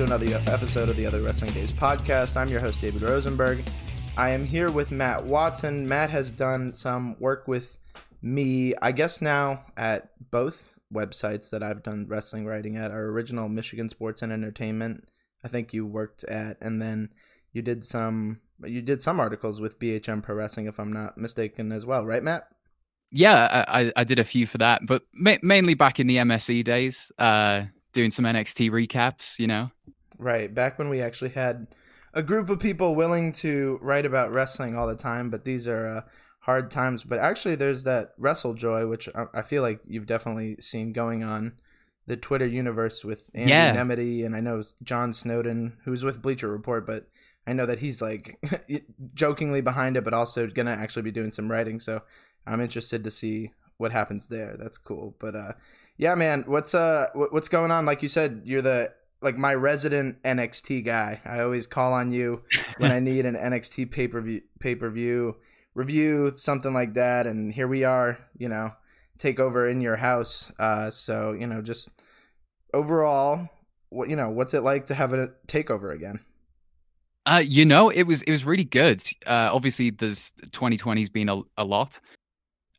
to another episode of the Other Wrestling Days podcast. I'm your host, David Rosenberg. I am here with Matt Watson. Matt has done some work with me, I guess now at both websites that I've done wrestling writing at. Our original Michigan Sports and Entertainment, I think you worked at, and then you did some you did some articles with BHM Pro Wrestling, if I'm not mistaken, as well, right, Matt? Yeah, I, I- did a few for that, but ma- mainly back in the MSE days, uh, doing some NXT recaps. You know, Right, back when we actually had a group of people willing to write about wrestling all the time, but these are uh, hard times. But actually, there's that Wrestle Joy, which I, feel like you've definitely seen going on the Twitter universe with Andy Yeah. Nemedy, and I know John Snowden, who's with Bleacher Report, but I know that he's like jokingly behind it, but also gonna actually be doing some writing. So I'm interested to see what happens there. That's cool. But uh, yeah, man, what's uh, what's going on? Like you said, you're the like my resident NXT guy. I always call on you when I need an NXT pay per view pay per view review something like that. And here we are, you know, take over in your house. Uh, so you know, just overall, what you know, what's it like to have a takeover again? uh, you know, it was it was really good. Uh, obviously, there's 2020's been a, a lot,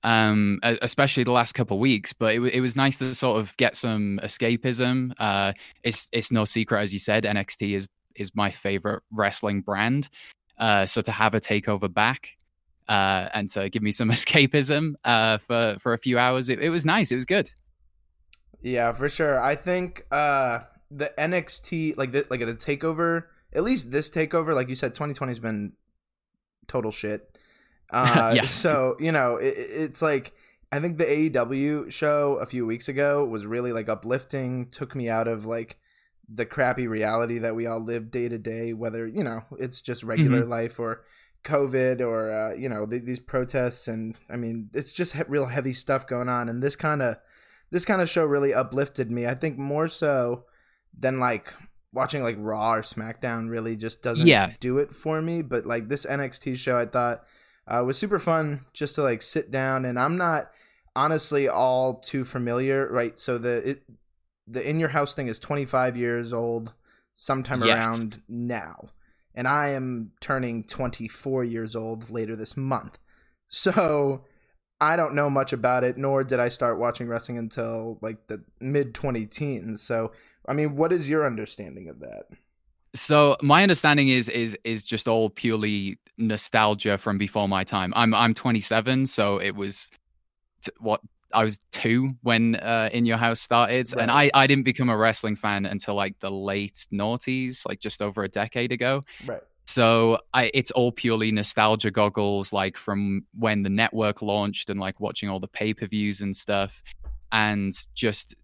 um, especially the last couple of weeks. But it, it was nice to sort of get some escapism. Uh, it's it's no secret, as you said, NXT is is my favorite wrestling brand. Uh, so to have a takeover back. Uh, and to give me some escapism uh, for for a few hours, it, it was nice. It was good. Yeah, for sure. I think uh the NXT like the, like the takeover, at least this takeover, like you said, 2020 has been total shit. Uh, Yeah. So you know, it, it's like I think the AEW show a few weeks ago was really like uplifting. Took me out of like the crappy reality that we all live day to day, whether you know it's just regular life or COVID or uh, you know th- these protests, and I mean it's just he- real heavy stuff going on, and this kind of this kind of show really uplifted me. I think more so than like watching like Raw or SmackDown really just doesn't Yeah. do it for me. But like this NXT show, I thought uh, it was super fun just to like sit down. And I'm not honestly all too familiar, right? So the it the in your house thing is 25 years old, sometime Yes. around now, and I am turning 24 years old later this month. So I don't know much about it, nor did I start watching wrestling until like the mid 20 teens. So, I mean, what is your understanding of that? So my understanding is is is just all purely nostalgia from before my time. I'm I'm 27, so it was t- what I was two when uh, In Your House started, and I I didn't become a wrestling fan until like the late noughties, like just over a decade ago. Right. So I it's all purely nostalgia goggles, like from when the network launched and like watching all the pay per views and stuff, and just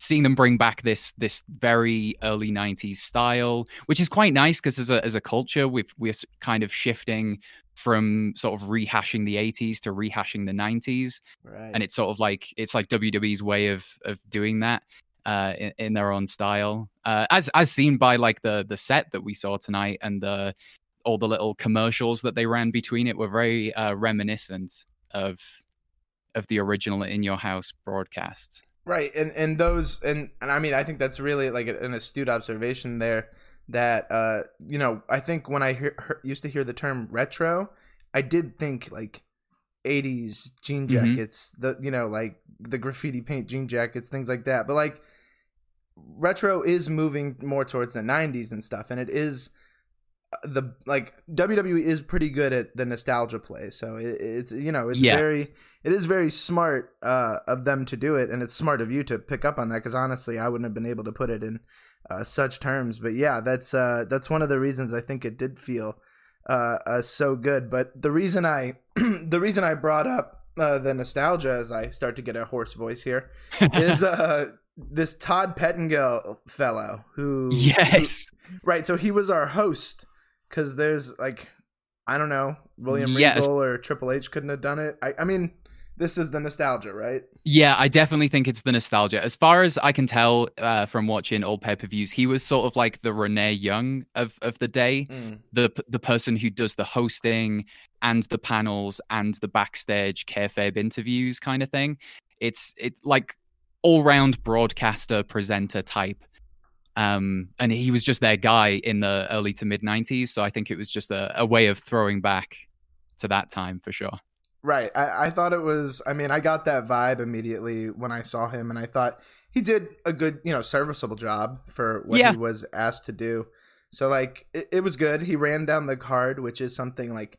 seeing them bring back this this very early 90s style which is quite nice because as a as a culture we've we're kind of shifting from sort of rehashing the 80s to rehashing the 90s Right. and it's sort of like it's like WWE's way of of doing that uh in, in their own style uh as as seen by like the the set that we saw tonight and the all the little commercials that they ran between it were very uh reminiscent of of the original in your house broadcasts Right, and and those and and I mean I think that's really like an astute observation there. That uh, you know, I think when I hear, used to hear the term retro, I did think like 80s jean Mhm. jackets the you know like the graffiti paint jean jackets things like that but like retro is moving more towards the 90s and stuff and it is the like WWE is pretty good at the nostalgia play so it, it's you know it's Yeah. very it is very smart uh of them to do it and it's smart of you to pick up on that because honestly I wouldn't have been able to put it in uh, such terms but yeah that's uh that's one of the reasons I think it did feel uh, uh so good but the reason I the reason I brought up uh, the nostalgia as I start to get a hoarse voice here is uh this Todd Pettengill fellow who Yes. who- right so he was our host because there's like I don't know William Yes. Regal or Triple H couldn't have done it I I mean this is the nostalgia right Yeah, I definitely think it's the nostalgia. As far as I can tell uh, from watching old pay per views, he was sort of like the Renee Young of, of the day, the the person who does the hosting and the panels and the backstage kayfabe interviews kind of thing. It's it like all round broadcaster presenter type. Um, and he was just their guy in the early to mid '90s, so I think it was just a, a way of throwing back to that time for sure. Right. I, I thought it was. I mean, I got that vibe immediately when I saw him, and I thought he did a good, you know, serviceable job for what Yeah. he was asked to do. So, like, it, it was good. He ran down the card, which is something like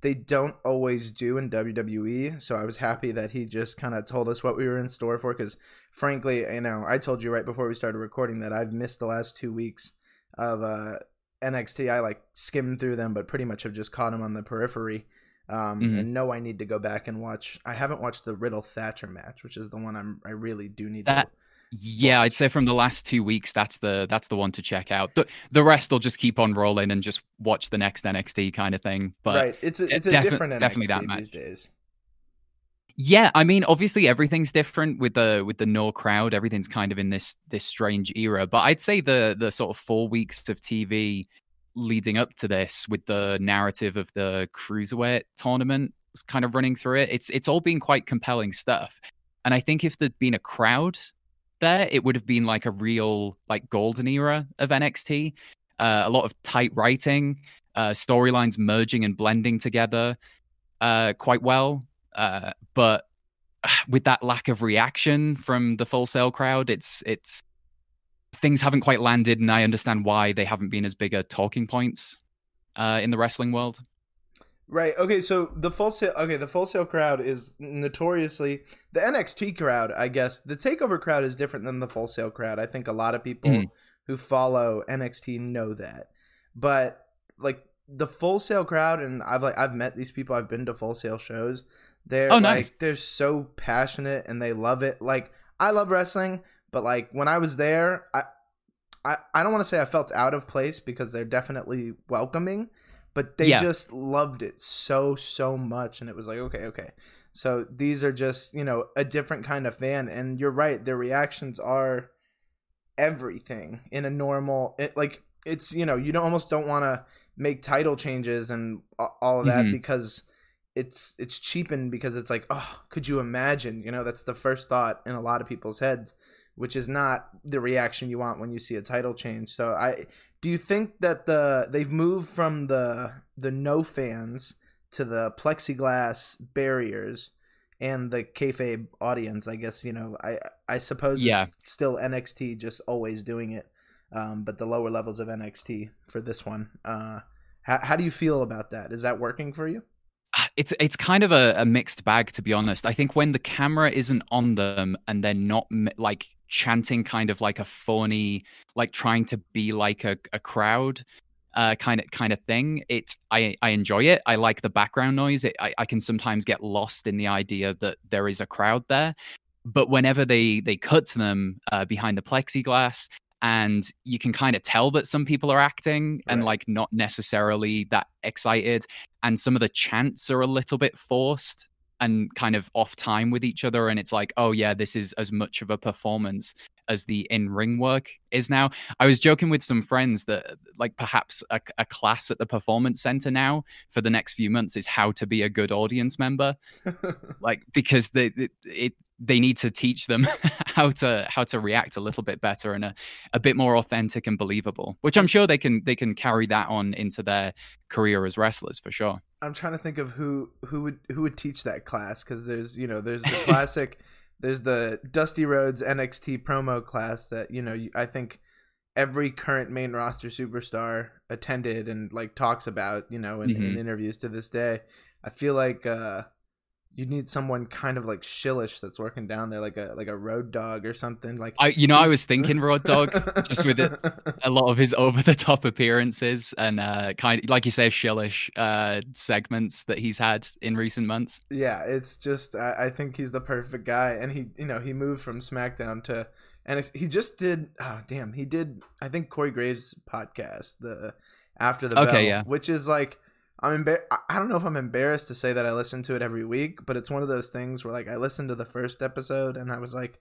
they don't always do in WWE. So I was happy that he just kind of told us what we were in store for. Because, frankly, you know, I told you right before we started recording that I've missed the last two weeks of uh, NXT. I like skimmed through them, but pretty much have just caught them on the periphery um, Mhm. and know I need to go back and watch. I haven't watched the Riddle Thatcher match, which is the one I'm I really do need That- to. Yeah, I'd say from the last two weeks, that's the that's the one to check out. The the rest will just keep on rolling and just watch the next NXT kind of thing. But right, it's a, it's a defi- different NXT definitely that these days. yeah, I mean, obviously everything's different with the with the no crowd. Everything's kind of in this this strange era. But I'd say the the sort of four weeks of TV leading up to this, with the narrative of the cruiserweight tournament kind of running through it, it's it's all been quite compelling stuff. And I think if there'd been a crowd there, it would have been like a real like golden era of NXT. Uh, a lot of tight writing, uh, storylines merging and blending together uh, quite well. Uh, but with that lack of reaction from the Full Sail crowd, it's it's things haven't quite landed, and I understand why they haven't been as big a talking points uh, in the wrestling world. Right. Okay. So the Full Sail. Okay, the Full Sail crowd is notoriously the NXT crowd. I guess the takeover crowd is different than the Full Sail crowd. I think a lot of people Mhm. who follow NXT know that. But like the Full Sail crowd, and I've like I've met these people. I've been to Full Sail shows. They're Oh, like they're so passionate and they love it. Like I love wrestling, but like when I was there, I I, I don't want to say I felt out of place because they're definitely welcoming, but they Yeah. just loved it so so much and it was like okay okay so these are just you know a different kind of fan and you're right their reactions are everything in a normal it, like it's you know you don't almost don't want to make title changes and all of that Mhm. because it's it's cheapened because it's like oh could you imagine you know that's the first thought in a lot of people's heads which is not the reaction you want when you see a title change so i do you think that the they've moved from the the no fans to the plexiglass barriers and the kayfabe audience? I guess you know. I I suppose Yeah. it's still NXT just always doing it, um, but the lower levels of NXT for this one. Uh, how how do you feel about that? Is that working for you? It's it's kind of a, a mixed bag to be honest. I think when the camera isn't on them and they're not like chanting kind of like a phony like trying to be like a, a crowd uh kind of kind of thing it's i i enjoy it. I like the background noise. It, I, I can sometimes get lost in the idea that there is a crowd there. But whenever they they cut to them uh, behind the plexiglass and you can kind of tell that some people are acting and like not necessarily that excited and some of the chants are a little bit forced and kind of off time with each other and it's like oh yeah this is as much of a performance as the in-ring work is now. I was joking with some friends that like perhaps a, a class at the performance center now for the next few months is how to be a good audience member like because the, it, it they need to teach them how to how to react a little bit better and a, a bit more authentic and believable which i'm sure they can they can carry that on into their career as wrestlers for sure I'm trying to think of who who would who would teach that class because there's you know there's the classic there's the Dusty Rhodes NXT promo class that you know I think every current main roster superstar attended and like talks about you know in, in Mhm. interviews to this day. I feel like uh you need someone kind of like shillish that's working down there like a like a Road Dogg or something like i you know i was thinking Road Dogg just with it a lot of his over the top appearances and uh kind of like you say shillish uh segments that he's had in recent months Yeah, it's just I, I think he's the perfect guy, and he you know he moved from SmackDown to and he just did oh damn he did I think Corey Graves podcast the after the Okay, bell, yeah. which is like I'm embar- I- don't know if I'm embarrassed to say that I listen to it every week, but it's one of those things where like I listened to the first episode and I was like.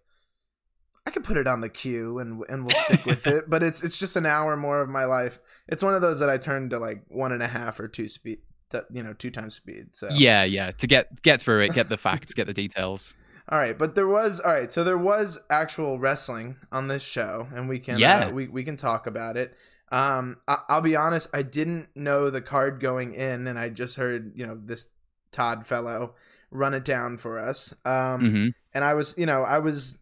I could put it on the queue and and we'll stick with it, but it's it's just an hour more of my life. It's one of those that I turn to like one and a half or two speed, to, you know, two times speed. So yeah yeah to get get through it get the facts get the details All right, but there was all right. So there was actual wrestling on this show, and we can Yeah. uh, we we can talk about it. Um, I, I'll be honest, I didn't know the card going in, and I just heard you know this Todd fellow run it down for us. Um, hmm and I was you know I was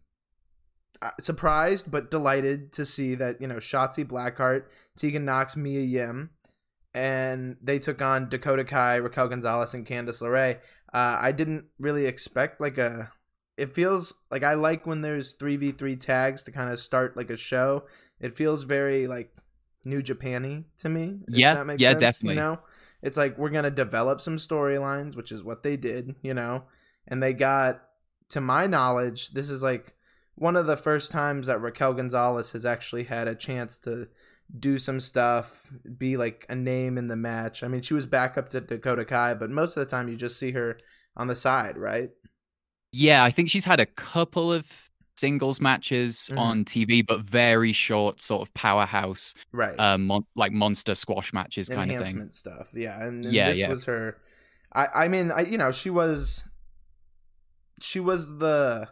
uh, surprised but delighted to see that you know Shotzi Blackheart, Tegan Nox, Mia Yim, and they took on Dakota Kai, Raquel Gonzalez, and Candice LeRae. Uh, I didn't really expect like a. It feels like I like when there's three v three tags to kind of start like a show. It feels very like New Japany to me. if Yeah, that makes yeah, sense, definitely. You know, it's like we're gonna develop some storylines, which is what they did. You know, and they got, to my knowledge, this is like one of the first times that Raquel Gonzalez has actually had a chance to do some stuff, be like a name in the match. I mean, she was back up to Dakota Kai, but most of the time you just see her on the side, right? Yeah, I think she's had a couple of singles matches Mhm. on TV, but very short, sort of powerhouse, Right. um, mon- like monster squash matches kind of thing. Stuff. Yeah, and, and Yeah, this yeah. was her. I I mean, I you know she was she was the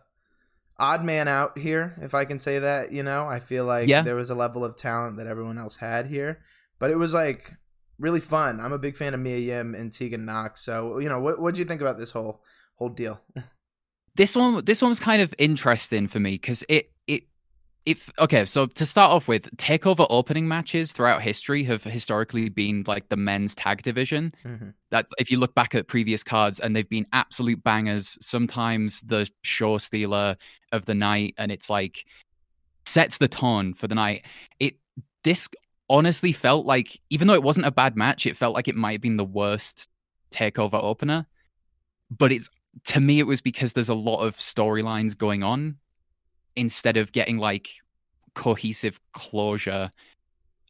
odd man out here, if I can say that. You know, I feel like Yeah. there was a level of talent that everyone else had here, but it was like really fun. I'm a big fan of Mia Yim and Tegan Nox, so you know, what what do you think about this whole whole deal? This one, this one was kind of interesting for me because it, it, if okay, so to start off with, takeover opening matches throughout history have historically been like the men's tag division. Mm-hmm. That's if you look back at previous cards, and they've been absolute bangers. Sometimes the show stealer of the night, and it's like sets the tone for the night. It this honestly felt like, even though it wasn't a bad match, it felt like it might have been the worst takeover opener. But it's to me, it was because there's a lot of storylines going on instead of getting like cohesive closure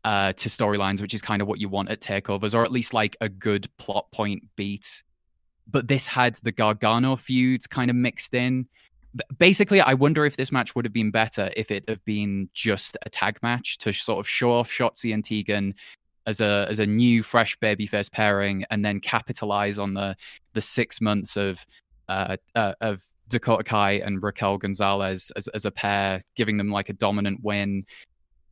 uh, to storylines, which is kind of what you want at takeovers, or at least like a good plot point beat. But this had the Gargano feuds kind of mixed in. Basically, I wonder if this match would have been better if it had been just a tag match to sort of show off Shotzi and Tegan as a as a new fresh babyface pairing, and then capitalize on the the six months of uh, uh, of Dakota Kai and Raquel Gonzalez as as a pair, giving them like a dominant win.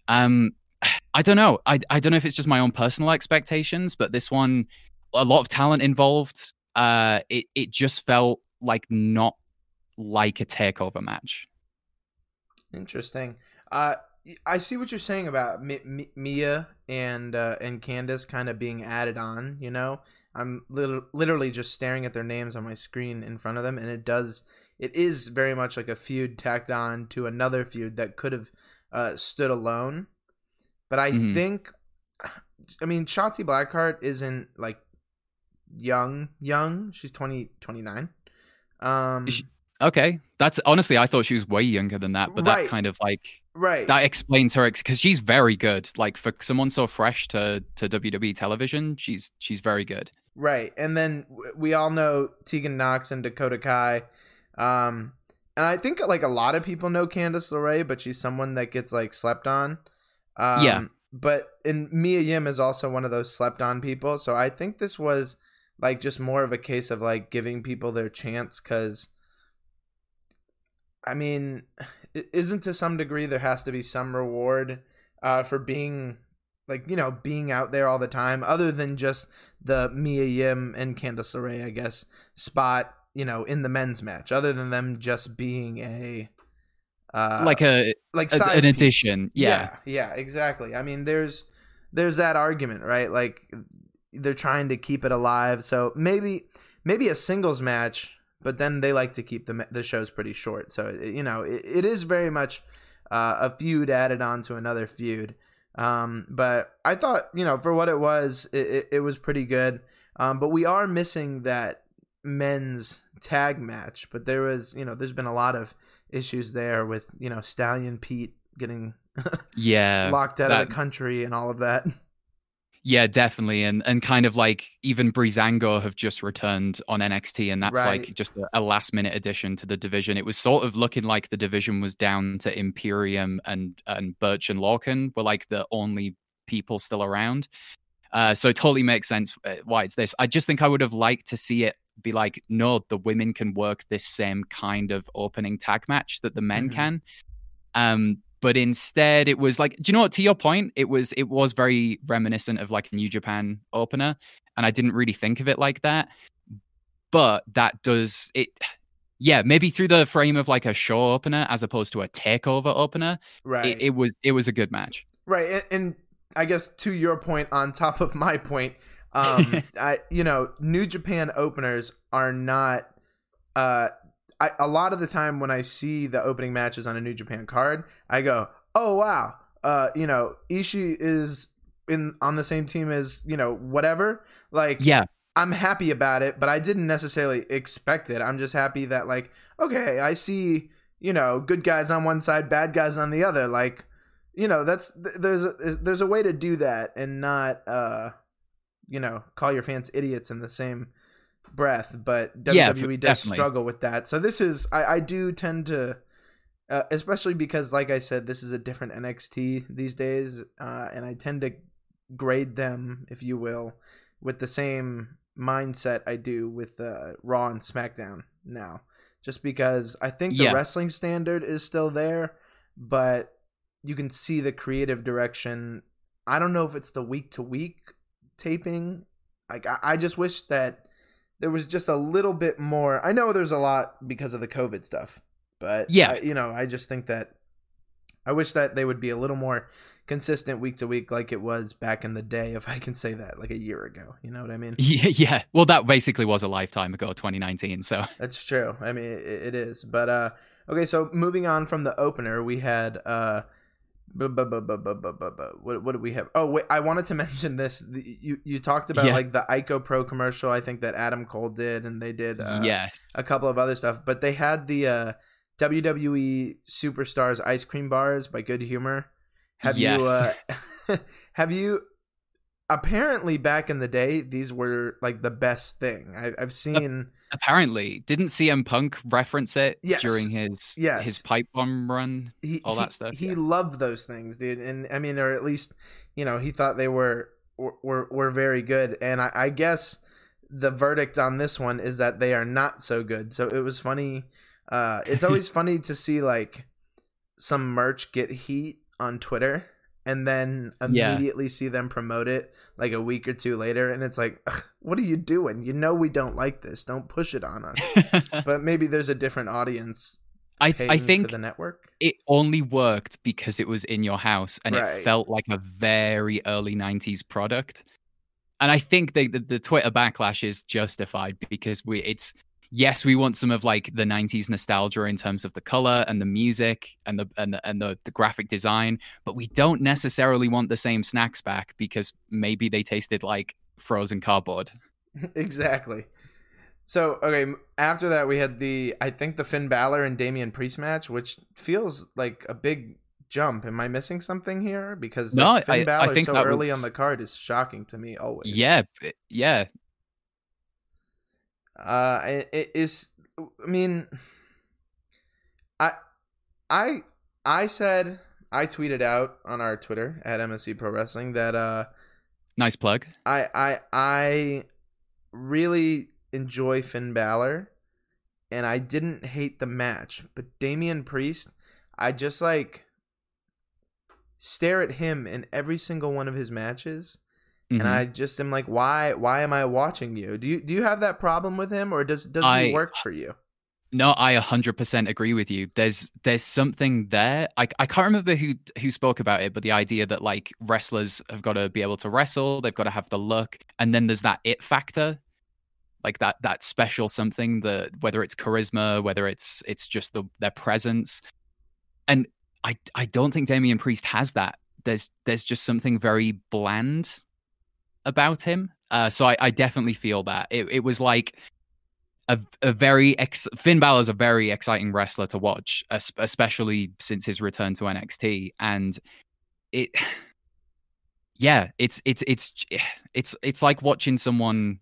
Um, I don't know. I I don't know if it's just my own personal expectations, but this one, a lot of talent involved. Uh, it it just felt like not like a takeover match. Interesting. Uh, I see what you're saying about Mi- Mi- Mia and uh, and Candice kind of being added on. You know, I'm lit- literally just staring at their names on my screen in front of them, and it does. It is very much like a feud tacked on to another feud that could have uh, stood alone. But I Mhm. think, I mean, Shotzi Blackheart isn't like young, young. She's 20, 29. Um, she- Okay, that's honestly, I thought she was way younger than that, but Right. that kind of like right. that explains her because she's very good. Like for someone so fresh to to WWE television, she's she's very good. Right. And then we all know Tegan Nox and Dakota Kai. Um, and I think like a lot of people know Candice LeRae, but she's someone that gets like slept on. Um, Yeah. But and Mia Yim is also one of those slept on people. So I think this was like just more of a case of like giving people their chance because I mean, isn't to some degree there has to be some reward uh, for being like you know being out there all the time, other than just the Mia Yim and Candice LeRae, I guess, spot you know in the men's match. Other than them just being a uh, like a like a- an piece. addition, yeah. yeah, yeah, exactly. I mean, there's there's that argument, right? Like they're trying to keep it alive, so maybe maybe a singles match, but then they like to keep the the shows pretty short. So you know, it, it is very much uh, a feud added on to another feud. Um, but I thought, you know, for what it was, it, it, it was pretty good. Um, but we are missing that men's tag match. But there was, you know, there's been a lot of issues there with, you know, Stallion Pete getting yeah, locked out of the country and all of that. Yeah, definitely, and and kind of like even Breezango have just returned on NXT, and that's Right. like just a, a last minute addition to the division. It was sort of looking like the division was down to Imperium and and Burch and Lorcan were like the only people still around. Uh, so it totally makes sense uh, why it's this. I just think I would have liked to see it be like, no, the women can work this same kind of opening tag match that the men Mhm. can. Um, but instead it was like do you know what to your point it was it was very reminiscent of like a new japan opener and i didn't really think of it like that but that does it yeah maybe through the frame of like a show opener as opposed to a takeover opener Right. it, it was it was a good match Right, and, and I guess to your point, on top of my point, um, I you know, New Japan openers are not. Uh, I a lot of the time when I see the opening matches on a New Japan card, I go, "Oh wow, uh, you know, Ishii is in on the same team as you know whatever." Like, yeah I'm happy about it, but I didn't necessarily expect it. I'm just happy that like, okay, I see, you know, good guys on one side, bad guys on the other. Like, you know, that's there's a, there's a way to do that and not uh, you know, call your fans idiots in the same breath. But WWE f- does definitely. struggle with that. So this is I, I do tend to. Uh, especially because, like I said, this is a different NXT these days, uh, and I tend to grade them, if you will, with the same mindset I do with uh, Raw and SmackDown now. Just because I think the Yeah. wrestling standard is still there, but you can see the creative direction. I don't know if it's the week to week taping. Like I, I just wish that there was just a little bit more. I know there's a lot because of the COVID stuff, but Yeah. I- you know, I just think that I wish that they would be a little more consistent week to week like it was back in the day if I can say that like a year ago, you know what I mean? yeah yeah well that basically was a lifetime ago 2019 so That's true. I mean, it, it is. But uh, okay. So moving on from the opener, we had uh, what what did we have? Oh wait, I wanted to mention this. The- You you talked about Yeah. like the ICOPRO commercial. I think that Adam Cole did, and they did uh, yes a couple of other stuff. But they had the uh, WWE Superstars ice cream bars by Good Humor. Have you uh, have you? Apparently, back in the day, these were like the best thing. I, I've seen. apparently didn't cm punk reference it Yes. during his Yes. his pipe bomb run he, all he- that stuff, He yeah. loved those things, dude, and I mean, or at least you know, he thought they were were were, were very good. And I, I guess the verdict on this one is that they are not so good. So it was funny. Uh, it's always funny to see like some merch get heat on Twitter. And then Yeah. immediately see them promote it like a week or two later, and it's like, what are you doing? You know we don't like this. Don't push it on us. but maybe there's a different audience I, I think the network. it only worked because it was in your house and Right. it felt like a very early 90s product and i think they, the, the twitter backlash is justified because we it's yes we want some of like the 90s nostalgia in terms of the color and the music and the and the, and the, the graphic design but we don't necessarily want the same snacks back because maybe they tasted like frozen cardboard exactly. So okay, after that we had the I think the Finn Balor and Damian Priest match, which feels like a big jump. Am I missing something here? Because No, like, Finn I- I Balor think so early was- on the card is shocking to me always. yeah yeah Uh, it, is. I mean, I, I, I said I tweeted out on our Twitter at MSC Pro Wrestling that uh nice plug I I I really enjoy Finn Balor, and I didn't hate the match, but Damian Priest, I just like stare at him in every single one of his matches and Mhm. I just am like why why am I watching you? Do you do you have that problem with him or does does he work for you? No, I 100% agree with you. There's there's something there. I I can't remember who who spoke about it, but the idea that like wrestlers have got to be able to wrestle, they've got to have the look, and then there's that it factor, like that that special something that whether it's charisma, whether it's it's just the their presence, and I I don't think Damian Priest has that. There's there's just something very bland about him. Uh, so I, I definitely feel that it it was like a, a very ex- Finn Balor's a very exciting wrestler to watch, especially since his return to NXT, and it, yeah, it's it's it's it's it's like watching someone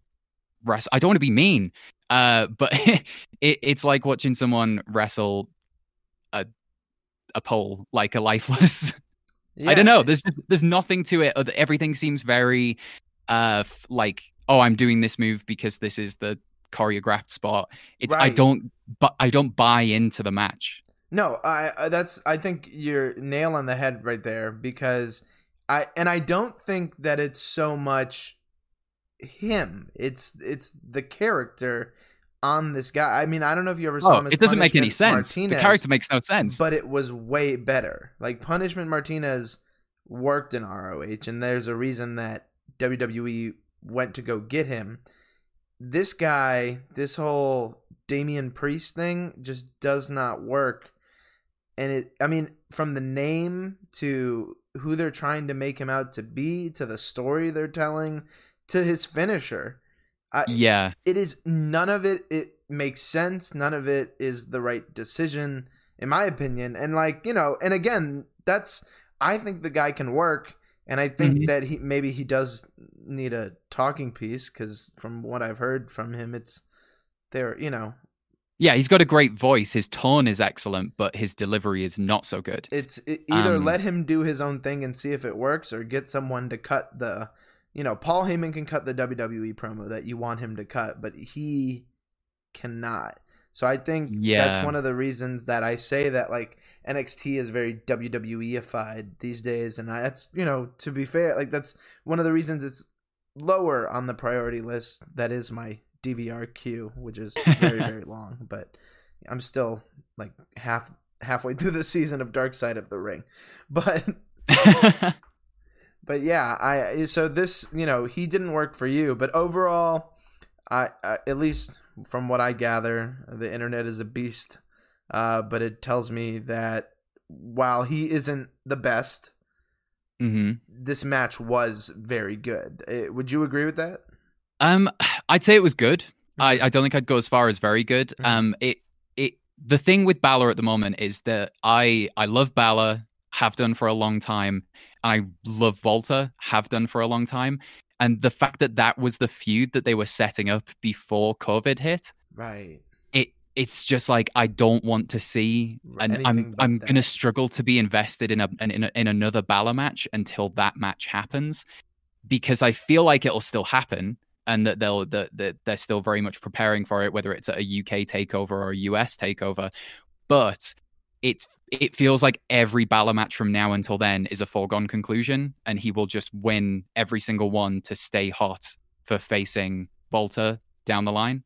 wrestle. I don't want to be mean, uh, but it, it's like watching someone wrestle a a pole, like a lifeless. I don't know. There's just, there's nothing to it. Everything seems very uh f- like oh I'm doing this move because this is the choreographed spot. It's I don't but I don't buy into the match. No, I that's I think you're nail on the head right there because I and I don't think that it's so much him. It's it's the character on this guy. I mean, I don't know if you ever saw Oh, him. As it doesn't make any sense. Martinez, the character makes no sense. but it was way better. Like Punishment Martinez worked in ROH, and there's a reason that WWE went to go get him. This guy, this whole Damian Priest thing, just does not work. And it, I mean, from the name to who they're trying to make him out to be, to the story they're telling, to his finisher, I, yeah, it is none of it it makes sense none of it is the right decision in my opinion and like you know and again that's i think the guy can work and i think Mhm. that he maybe he does need a talking piece because from what i've heard from him it's there you know yeah, he's got a great voice. His tone is excellent, but his delivery is not so good. it's it, either Um, let him do his own thing and see if it works or get someone to cut the you know paul heyman can cut the wwe promo that you want him to cut but he cannot so i think yeah. that's one of the reasons that i say that like nxt is very wwe-ified these days and I, that's you know to be fair like that's one of the reasons it's lower on the priority list that is my dvr queue which is very very long but i'm still like half halfway through the season of Dark Side of the Ring. But but yeah, I so this, you know, he didn't work for you, but overall I, I at least from what I gather, the internet is a beast. Uh but it tells me that while he isn't the best, hmm this match was very good. Uh, would you agree with that? Um, I'd say it was good. I, I don't think I'd go as far as very good. Um, it it the thing with Balor at the moment is that I I love Balor, have done for a long time, and I love Walter, have done for a long time, and the fact that that was the feud that they were setting up before COVID hit, Right. It it's just like I don't want to see, and Anything I'm I'm that. gonna struggle to be invested in a in a, in another Balor match until that match happens, because I feel like it'll still happen, and that they'll that, that they're still very much preparing for it, whether it's a UK takeover or a US takeover, but it it feels like every Balor match from now until then is a foregone conclusion, and he will just win every single one to stay hot for facing Walter down the line.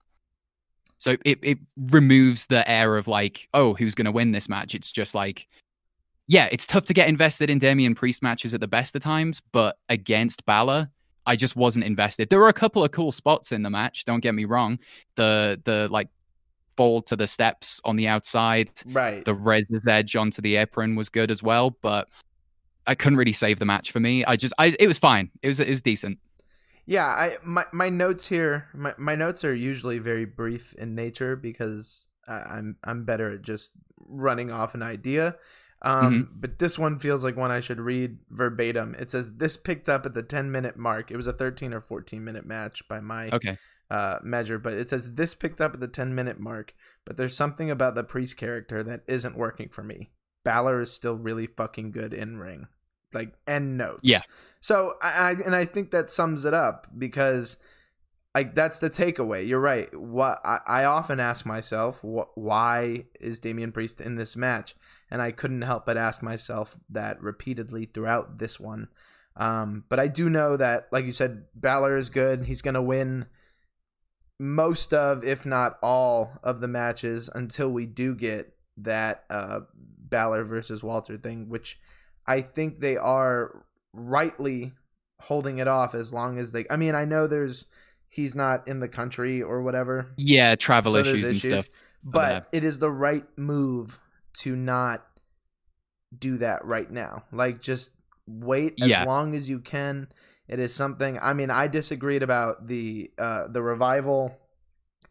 So it, it removes the air of like, oh, who's going to win this match? It's just like, yeah, it's tough to get invested in Damian Priest matches at the best of times, but against Balor, I just wasn't invested. There were a couple of cool spots in the match. Don't get me wrong. The the like fall to the steps on the outside, Right. the Razor's Edge onto the apron was good as well, but I couldn't really save the match for me. I just, I it was fine. It was it was decent. Yeah, I my my notes here my, my notes are usually very brief in nature because I, I'm I'm better at just running off an idea. Um, but this one feels like one I should read verbatim. It says this picked up at the 10 minute mark. It was a 13 or 14 minute match by my Okay. uh, measure, but it says this picked up at the 10 minute mark. But there's something about the priest character that isn't working for me. Balor is still really fucking good in ring, like end notes. Yeah. So I, and I think that sums it up because like that's the takeaway. You're right. What I, I often ask myself, wh- why is Damian Priest in this match? And I couldn't help but ask myself that repeatedly throughout this one. Um, but I do know that, like you said, Balor is good. He's gonna win most of, if not all, of the matches until we do get that uh, Balor versus Walter thing, which I think they are rightly holding it off as long as they. I mean, I know there's he's not in the country or whatever, Yeah, travel so there's issues and stuff. but it is the right move to not do that right now. Like just wait as Yeah. long as you can. It is something. I mean, I disagreed about the uh, the revival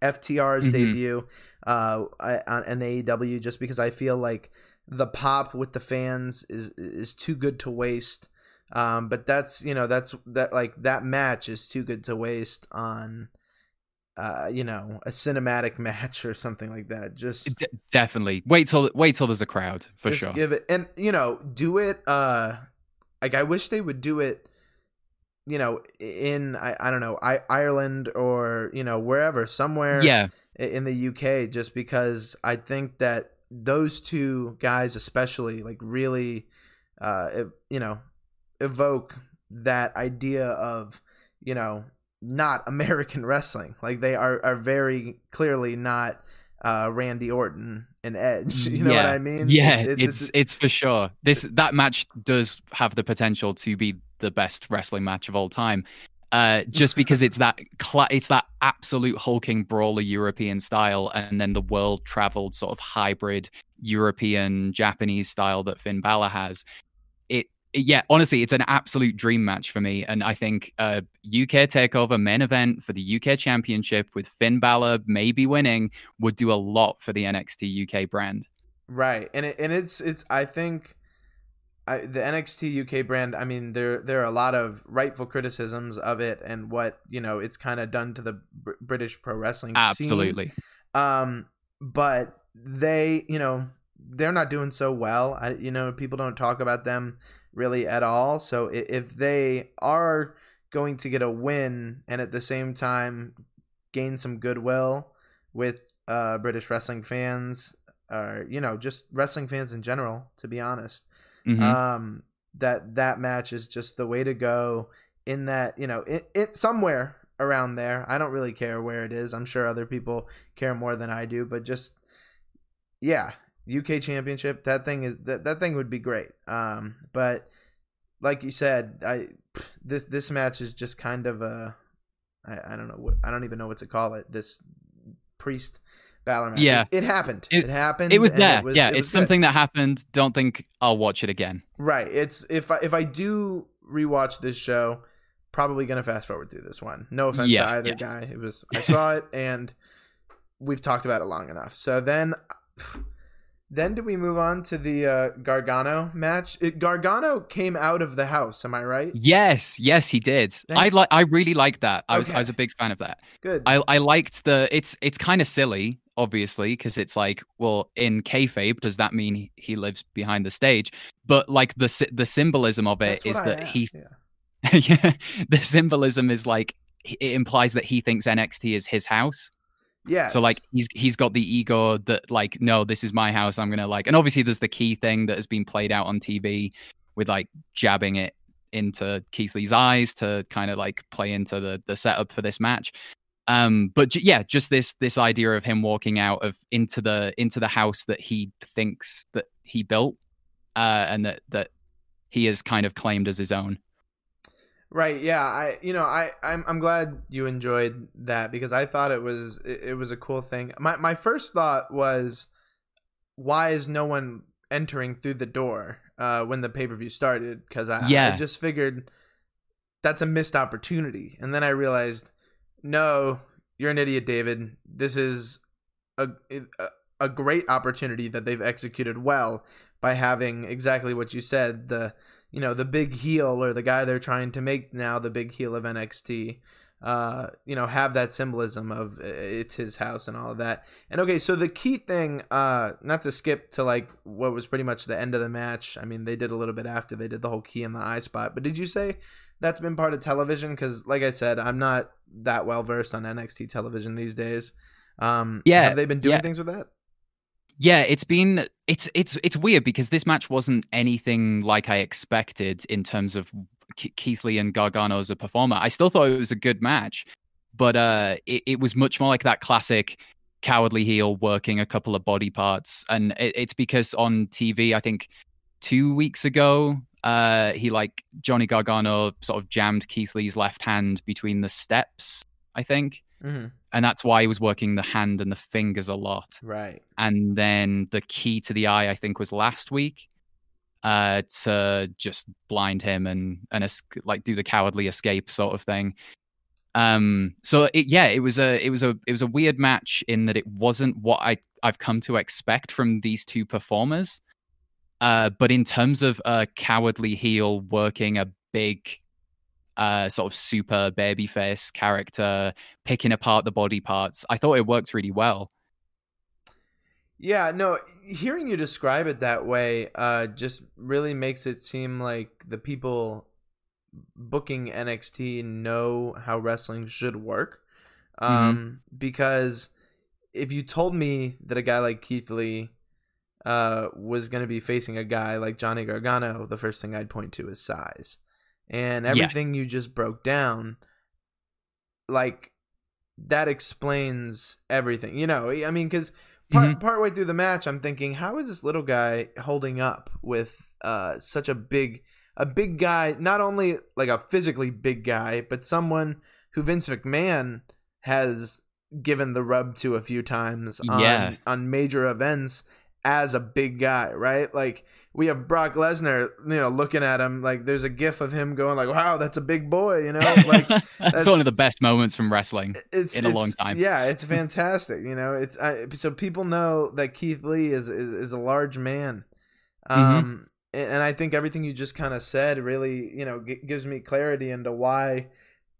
FTR's Mhm. debut uh, on an AEW just because I feel like the pop with the fans is is too good to waste. Um, but that's you know that's that like that match is too good to waste on uh you know a cinematic match or something like that just D- definitely. Wait till wait till there's a crowd for just sure. give it and you know do it uh like i wish they would do it you know in i, I don't know I, ireland or you know wherever somewhere yeah, in the uk just because i think that those two guys especially like really uh you know evoke that idea of you know not american wrestling like they are are very clearly not uh randy orton and edge you know what i mean yeah, it's it's, for sure. This that match does have the potential to be the best wrestling match of all time. Uh, just because it's that cla- it's that absolute hulking brawler European style, and then the world traveled sort of hybrid European Japanese style that Finn Balor has. It yeah, honestly, it's an absolute dream match for me, and I think uh, UK Takeover main event for the UK Championship with Finn Balor maybe winning would do a lot for the NXT UK brand. Right, and it, and it's it's I think I, the NXT UK brand. I mean, there there are a lot of rightful criticisms of it and what you know it's kind of done to the Br- British pro wrestling. scene. Absolutely. Um, but they, you know, they're not doing so well. I, you know, people don't talk about them really at all. So i- if they are going to get a win and at the same time gain some goodwill with uh, British wrestling fans, or you know, just wrestling fans in general, to be honest, Mhm. um, that that match is just the way to go. In that, you know, it, it somewhere around there. I don't really care where it is. I'm sure other people care more than I do, but just yeah, UK championship, that thing is that, that thing would be great. Um but like you said, I this this match is just kind of a I, I don't know what I don't even know what to call it. This priest Balor match. Yeah. It, it happened. It, It- happened. it was there. was- yeah, it it's was good. something that happened. Don't think I'll watch it again. Right. It's if I if I do rewatch this show, probably gonna fast forward through this one. No offense Yeah, to either yeah. guy. It was I saw it and we've talked about it long enough. So then then do we move on to the uh, Gargano match? It, Gargano came out of the house, am I right? Yes, yes, he did. Thank- I like. I really liked that. I was. I was a big fan of that. Good. I. I liked the. It's. It's kind of silly, obviously, because it's like, well, in kayfabe, does that mean he- he lives behind the stage? But like the the symbolism of it That's is that he. asked, yeah. yeah, the symbolism is like it implies that he thinks NXT is his house. Yeah. So like he's he's got the ego that like no this is my house I'm gonna like and obviously there's the key thing that has been played out on TV with like jabbing it into Keith Lee's eyes to kind of like play into the the setup for this match. Um, but j- yeah, just this this idea of him walking out of into the into the house that he thinks that he built, uh, and that that he has kind of claimed as his own. Right. Yeah. I. You know. I. I'm. I'm glad you enjoyed that because I thought it was. It, it was a cool thing. My. My first thought was, why is no one entering through the door uh, when the pay per view started? Because I. I Yeah. just figured that's a missed opportunity, and then I realized, no, you're an idiot, David. This is a a, great opportunity that they've executed well by having exactly what you said the you know the big heel or the guy they're trying to make now the big heel of NXT uh, you know, have that symbolism of uh, it's his house and all of that. And okay, so the key thing, uh, not to skip to like what was pretty much the end of the match. I mean, they did a little bit after they did the whole key in the eye spot. But did you say that's been part of television? Because, like I said, I'm not that well versed on NXT television these days. Um, Yeah, have they been doing yeah. things with that? Yeah, it's been it's it's it's weird because this match wasn't anything like I expected in terms of Ke- Keith Lee and Gargano as a performer. I still thought it was a good match, but uh, it, it was much more like that classic cowardly heel working a couple of body parts, and it, it's because on TV, I think two weeks ago, uh, he like Johnny Gargano sort of jammed Keith Lee's left hand between the steps, I think, Mm-hmm. and that's why he was working the hand and the fingers a lot Right. and then the key to the eye i think was last week uh to just blind him and and es- like do the cowardly escape sort of thing um so it, yeah it was a it was a it was a weird match in that it wasn't what i i've come to expect from these two performers uh but in terms of a cowardly heel working a big uh sort of super babyface character picking apart the body parts i thought it worked really well Yeah, no, hearing you describe it that way uh just really makes it seem like the people booking NXT know how wrestling should work. Um because if you told me that a guy like Keith Lee uh was going to be facing a guy like Johnny Gargano, the first thing I'd point to is size. And Yeah. everything you just broke down like that explains everything. You know, I mean cuz part Mhm. part way through the match, I'm thinking, how is this little guy holding up with uh, such a big, a big guy? Not only like a physically big guy, but someone who Vince McMahon has given the rub to a few times on Yeah. on major events as a big guy, right? Like we have Brock Lesnar, you know, looking at him like there's a gif of him going like, "Wow, that's a big boy," you know, like that's, that's- one of the best moments from wrestling. it's in a long time. Yeah, it's fantastic. You know, it's I, so people know that Keith Lee is is, is a large man, Mm-hmm. um, and, and I think everything you just kind of said really, you know, g- gives me clarity into why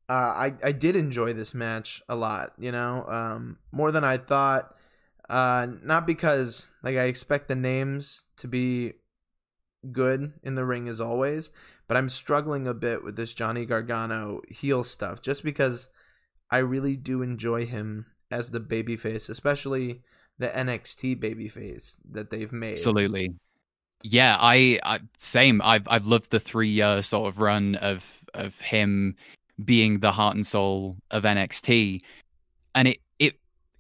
uh, I I did enjoy this match a lot. You know, um, more than I thought. Uh, not because like I expect the names to be good in the ring as always, but I'm struggling a bit with this Johnny Gargano heel stuff just because I really do enjoy him as the babyface, especially the NXT babyface that they've made. Absolutely. Yeah, I, I same. I've I've loved the three year sort of run of of him being the heart and soul of NXT, and it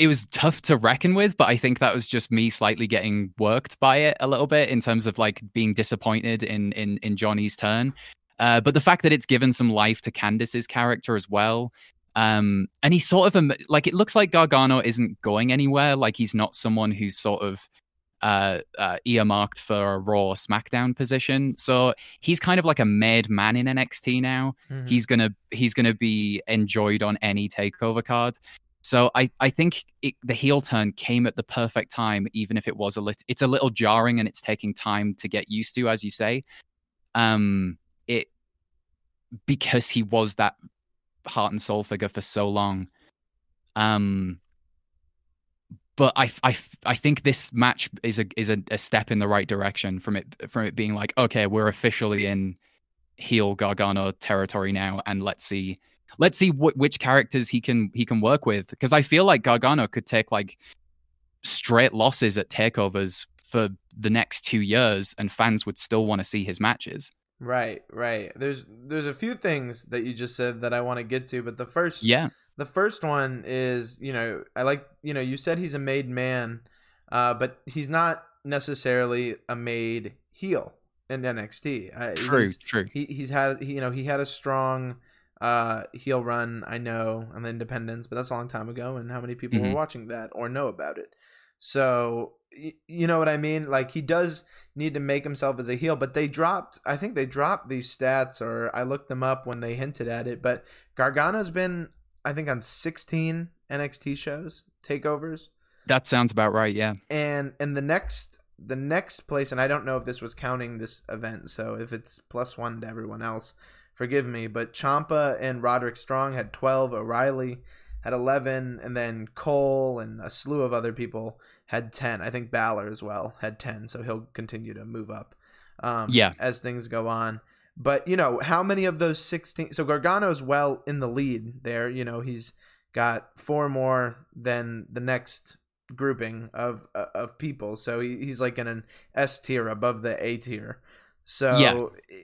it was tough to reckon with. But I think that was just me slightly getting worked by it a little bit in terms of like being disappointed in in in Johnny's turn. Uh, but the fact that it's given some life to Candice's character as well. Um, and he's sort of a, like it looks like Gargano isn't going anywhere. Like he's not someone who's sort of uh, uh, earmarked for a Raw SmackDown position. So he's kind of like a made man in NXT now. Mhm. He's gonna he's gonna be enjoyed on any takeover card. So I I think it, the heel turn came at the perfect time, even if it was a little it's a little jarring and it's taking time to get used to, as you say. Um, it because he was that heart and soul figure for so long. Um, but I, I, I think this match is a is a, a step in the right direction from it from it being like okay we're officially in heel Gargano territory now and let's see let's see wh- which characters he can he can work with because I feel like Gargano could take like straight losses at takeovers for the next two years and fans would still want to see his matches. Right, right. There's there's a few things that you just said that I want to get to, but the first Yeah, the first one is you know I like you know you said he's a made man, uh, but he's not necessarily a made heel in NXT. Uh, true, he's- true. He he's had he, you know he had a strong uh heel run I know on the Independents, but that's a long time ago. And how many people Mhm. were watching that or know about it? So y- you know what I mean? Like he does need to make himself as a heel, but they dropped. I think they dropped these stats, or I looked them up when they hinted at it. But Gargano's been I think on 16 NXT shows takeovers That sounds about right. Yeah. and and the next the next place and i don't know if this was counting this event so if it's plus one to everyone else forgive me, but Ciampa and Roderick Strong had 12, O'Reilly had 11, and then Cole and a slew of other people had 10. I think Balor as well had 10, so he'll continue to move up um, Yeah. as things go on. But, you know, how many of those 16? So Gargano's well in the lead there. You know, he's got four more than the next grouping of uh, of people. So he, he's like in an S tier above the A tier. So Yeah.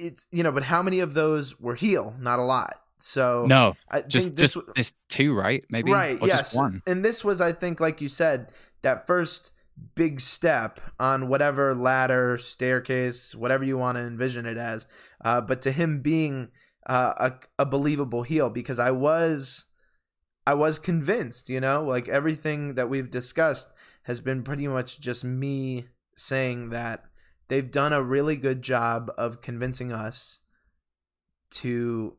It's you know, but how many of those were heel? Not a lot. So No, I just this just w- this two, right? Maybe right, or yes. just one. And this was, I think, like you said, that first big step on whatever ladder, staircase, whatever you want to envision it as. Uh, but to him being uh, a, a believable heel, because I was, I was convinced, you know, like everything that we've discussed has been pretty much just me saying that they've done a really good job of convincing us to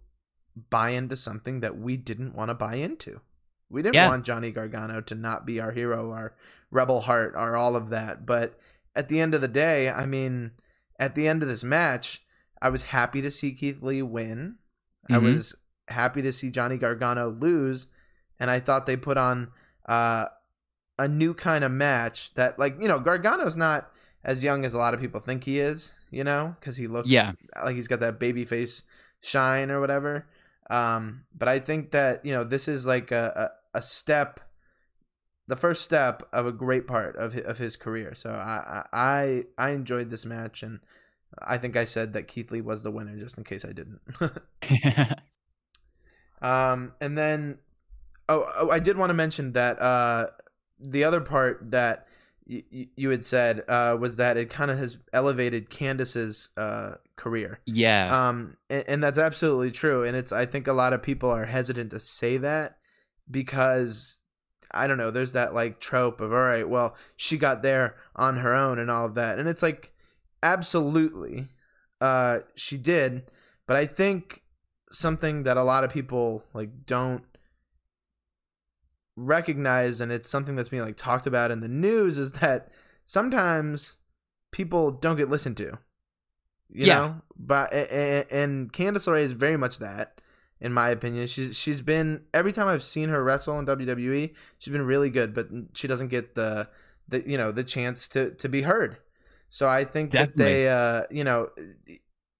buy into something that we didn't want to buy into. We didn't Yeah. want Johnny Gargano to not be our hero, our rebel heart, our all of that. But at the end of the day, I mean, at the end of this match, I was happy to see Keith Lee win. I Mhm. was happy to see Johnny Gargano lose, and I thought they put on uh, a new kind of match that, like, you know, Gargano's not as young as a lot of people think he is, you know, because he looks Yeah. like he's got that baby face shine or whatever. Um, but I think that you know this is like a, a, a step, the first step of a great part of his, of his career. So I, I I enjoyed this match, and I think I said that Keith Lee was the winner, just in case I didn't. um, and then oh, oh I did want to mention that uh, the other part that y- y- you had said uh, was that it kind of has elevated Candice's uh, career. yeah, Um, and, and that's absolutely true. And it's I think a lot of people are hesitant to say that because I don't know. There's that like trope of all right, well, she got there on her own and all of that, and it's like absolutely, uh, she did. But I think something that a lot of people like don't recognize, and it's something that's being like talked about in the news, is that sometimes people don't get listened to you Yeah. know? But and Candice LeRae is very much that in my opinion. She's she's been every time I've seen her wrestle in WWE she's been really good but she doesn't get the the you know the chance to to be heard. So I think that they uh you know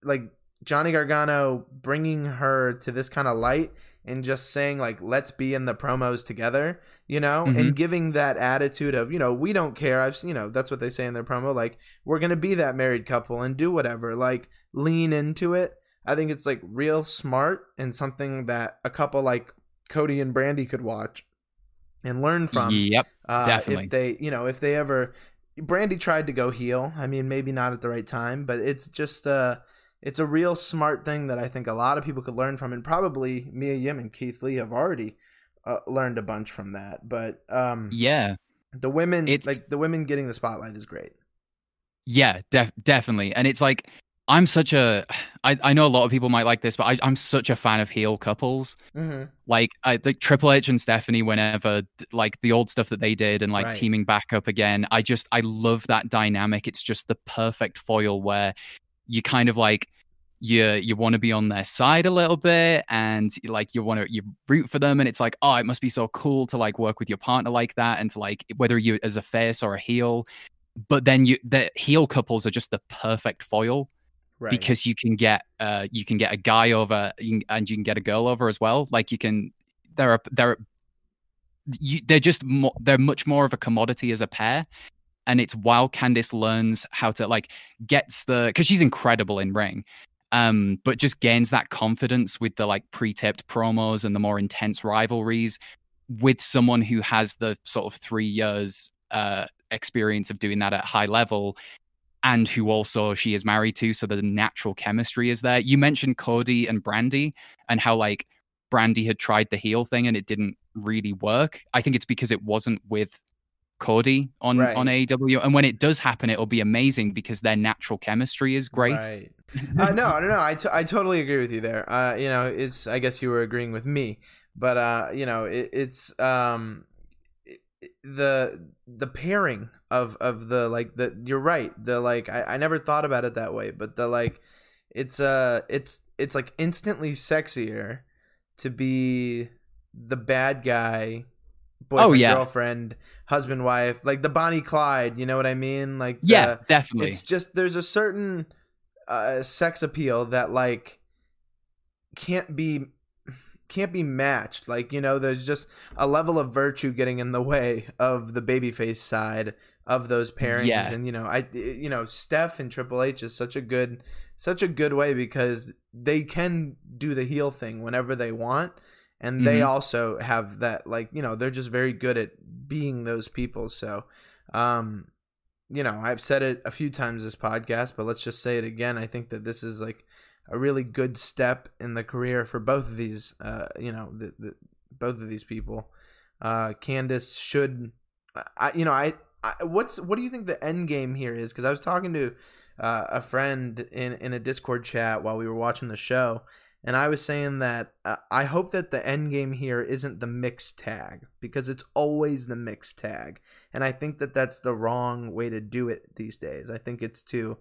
like Johnny Gargano bringing her to this kind of light and just saying like let's be in the promos together you know and giving that attitude of you know we don't care i've you know that's what they say in their promo like we're gonna be that married couple and do whatever like lean into it i think it's like real smart and something that a couple like cody and Brandi could watch and learn from yep, uh, definitely. If they, you know, if they ever, Brandi tried to go heel. I mean, maybe not at the right time, but it's just uh it's a real smart thing that I think a lot of people could learn from, and probably Mia Yim and Keith Lee have already uh, learned a bunch from that. But um, yeah, the women, It's- like the women getting the spotlight, is great. yeah, def- definitely. And it's like I'm such a. I I know a lot of people might like this, but I, I'm such a fan of heel couples. Mm-hmm. like I like Triple H and Stephanie whenever like the old stuff that they did and like Right. teaming back up again. I just I love that dynamic. It's just the perfect foil where you kind of like you you want to be on their side a little bit and like you want to you root for them and it's like oh it must be so cool to like work with your partner like that and to like whether you as a face or a heel. But then you the heel couples are just the perfect foil Right. because you can get uh you can get a guy over and you can get a girl over as well. Like you can they're a, they're you, they're just more, they're much more of a commodity as a pair and it's while Candice learns how to like gets the because she's incredible in ring um but just gains that confidence with the like pre-taped promos and the more intense rivalries with someone who has the sort of three years uh experience of doing that at high level and who also she is married to so the natural chemistry is there. You mentioned cody and Brandi and how like Brandi had tried the heel thing and it didn't really work. I think it's because it wasn't with cody on Right. on aew and when it does happen it'll be amazing because their natural chemistry is great Right. uh, no, no, no. I, t- I totally agree with you there. Uh, you know, it's I guess you were agreeing with me, but uh, you know, it, it's um, it- the the pairing of of the like the you're right. The like I, I never thought about it that way, but the like it's uh it's it's like instantly sexier to be the bad guy boyfriend Oh, yeah. girlfriend husband wife like the bonnie clyde you know what i mean like Yeah, the- definitely. it's just there's a certain uh sex appeal that like can't be can't be matched like you know there's just a level of virtue getting in the way of the babyface side of those pairings Yeah. and you know i you know steph and triple h is such a good such a good way because they can do the heel thing whenever they want and they Mhm. also have that like you know they're just very good at being those people. So um you know i've said it a few times this podcast but let's just say it again. I think that this is like a really good step in the career for both of these uh you know the, the both of these people. Uh Candice should i you know i, I what's what do you think the end game here is? Because i was talking to uh, a friend in in a discord chat while we were watching the show and I was saying that uh, I hope that the end game here isn't the mixed tag because it's always the mixed tag, and I think that that's the wrong way to do it these days. I think it's to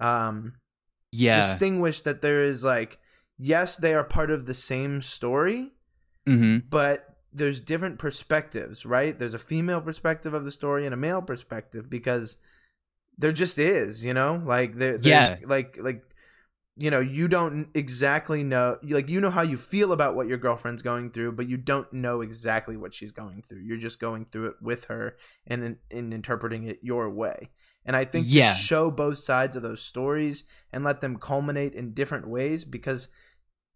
um, yeah. distinguish that there is like, yes, they are part of the same story, hmm but there's different perspectives, right? There's a female perspective of the story and a male perspective because there just is, you know, like there, there's Yeah. like like you know you don't exactly know like you know how you feel about what your girlfriend's going through but you don't know exactly what she's going through you're just going through it with her and in, in interpreting it your way and i think Yeah. to show both sides of those stories and let them culminate in different ways because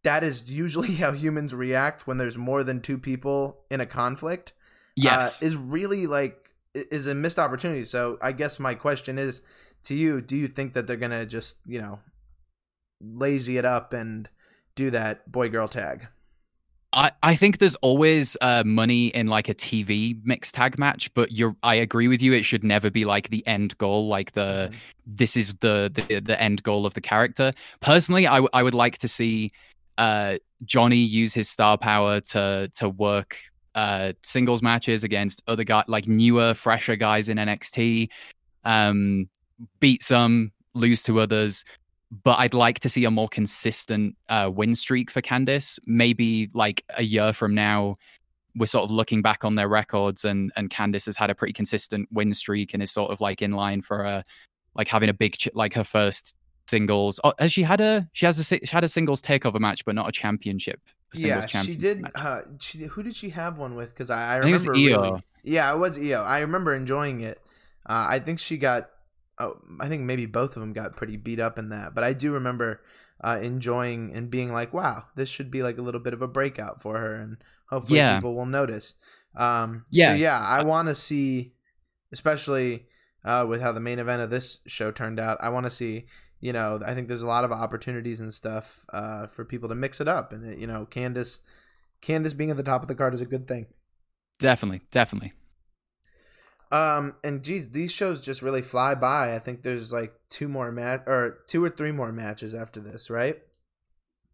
that is usually how humans react when there's more than two people in a conflict Yes. uh, is really like is a missed opportunity. So I guess my question is to you: Do you think that they're gonna just you know lazy it up and do that boy girl tag? I, I think there's always uh, money in like a TV mixed tag match, but you're I agree with you. It should never be like the end goal, like the this is the the, the end goal of the character. Personally, I, w- I would like to see uh, Johnny use his star power to to work uh, singles matches against other guys like newer, fresher guys in NXT. Um, beat some, lose to others, but I'd like to see a more consistent uh, win streak for Candice. Maybe like a year from now, we're sort of looking back on their records, and and Candice has had a pretty consistent win streak and is sort of like in line for a like having a big ch- like her first singles. Oh, has she had a she has a she had a singles takeover match, but not a championship. A Yeah, she did. Uh, she, who did she have one with? Because I, I I think it was remember. really- yeah, it was Io. I remember enjoying it. Uh, I think she got. Oh, I think maybe both of them got pretty beat up in that, but I do remember uh, enjoying and being like, "Wow, this should be like a little bit of a breakout for her," and hopefully Yeah. people will notice. Um, Yeah. so yeah, I want to see, especially uh, with how the main event of this show turned out. I want to see. You know, I think there's a lot of opportunities and stuff uh, for people to mix it up, and you know, Candice, Candice being at the top of the card is a good thing. Definitely, definitely. Um, and geez, these shows just really fly by. I think there's like two more match or two or three more matches after this, right?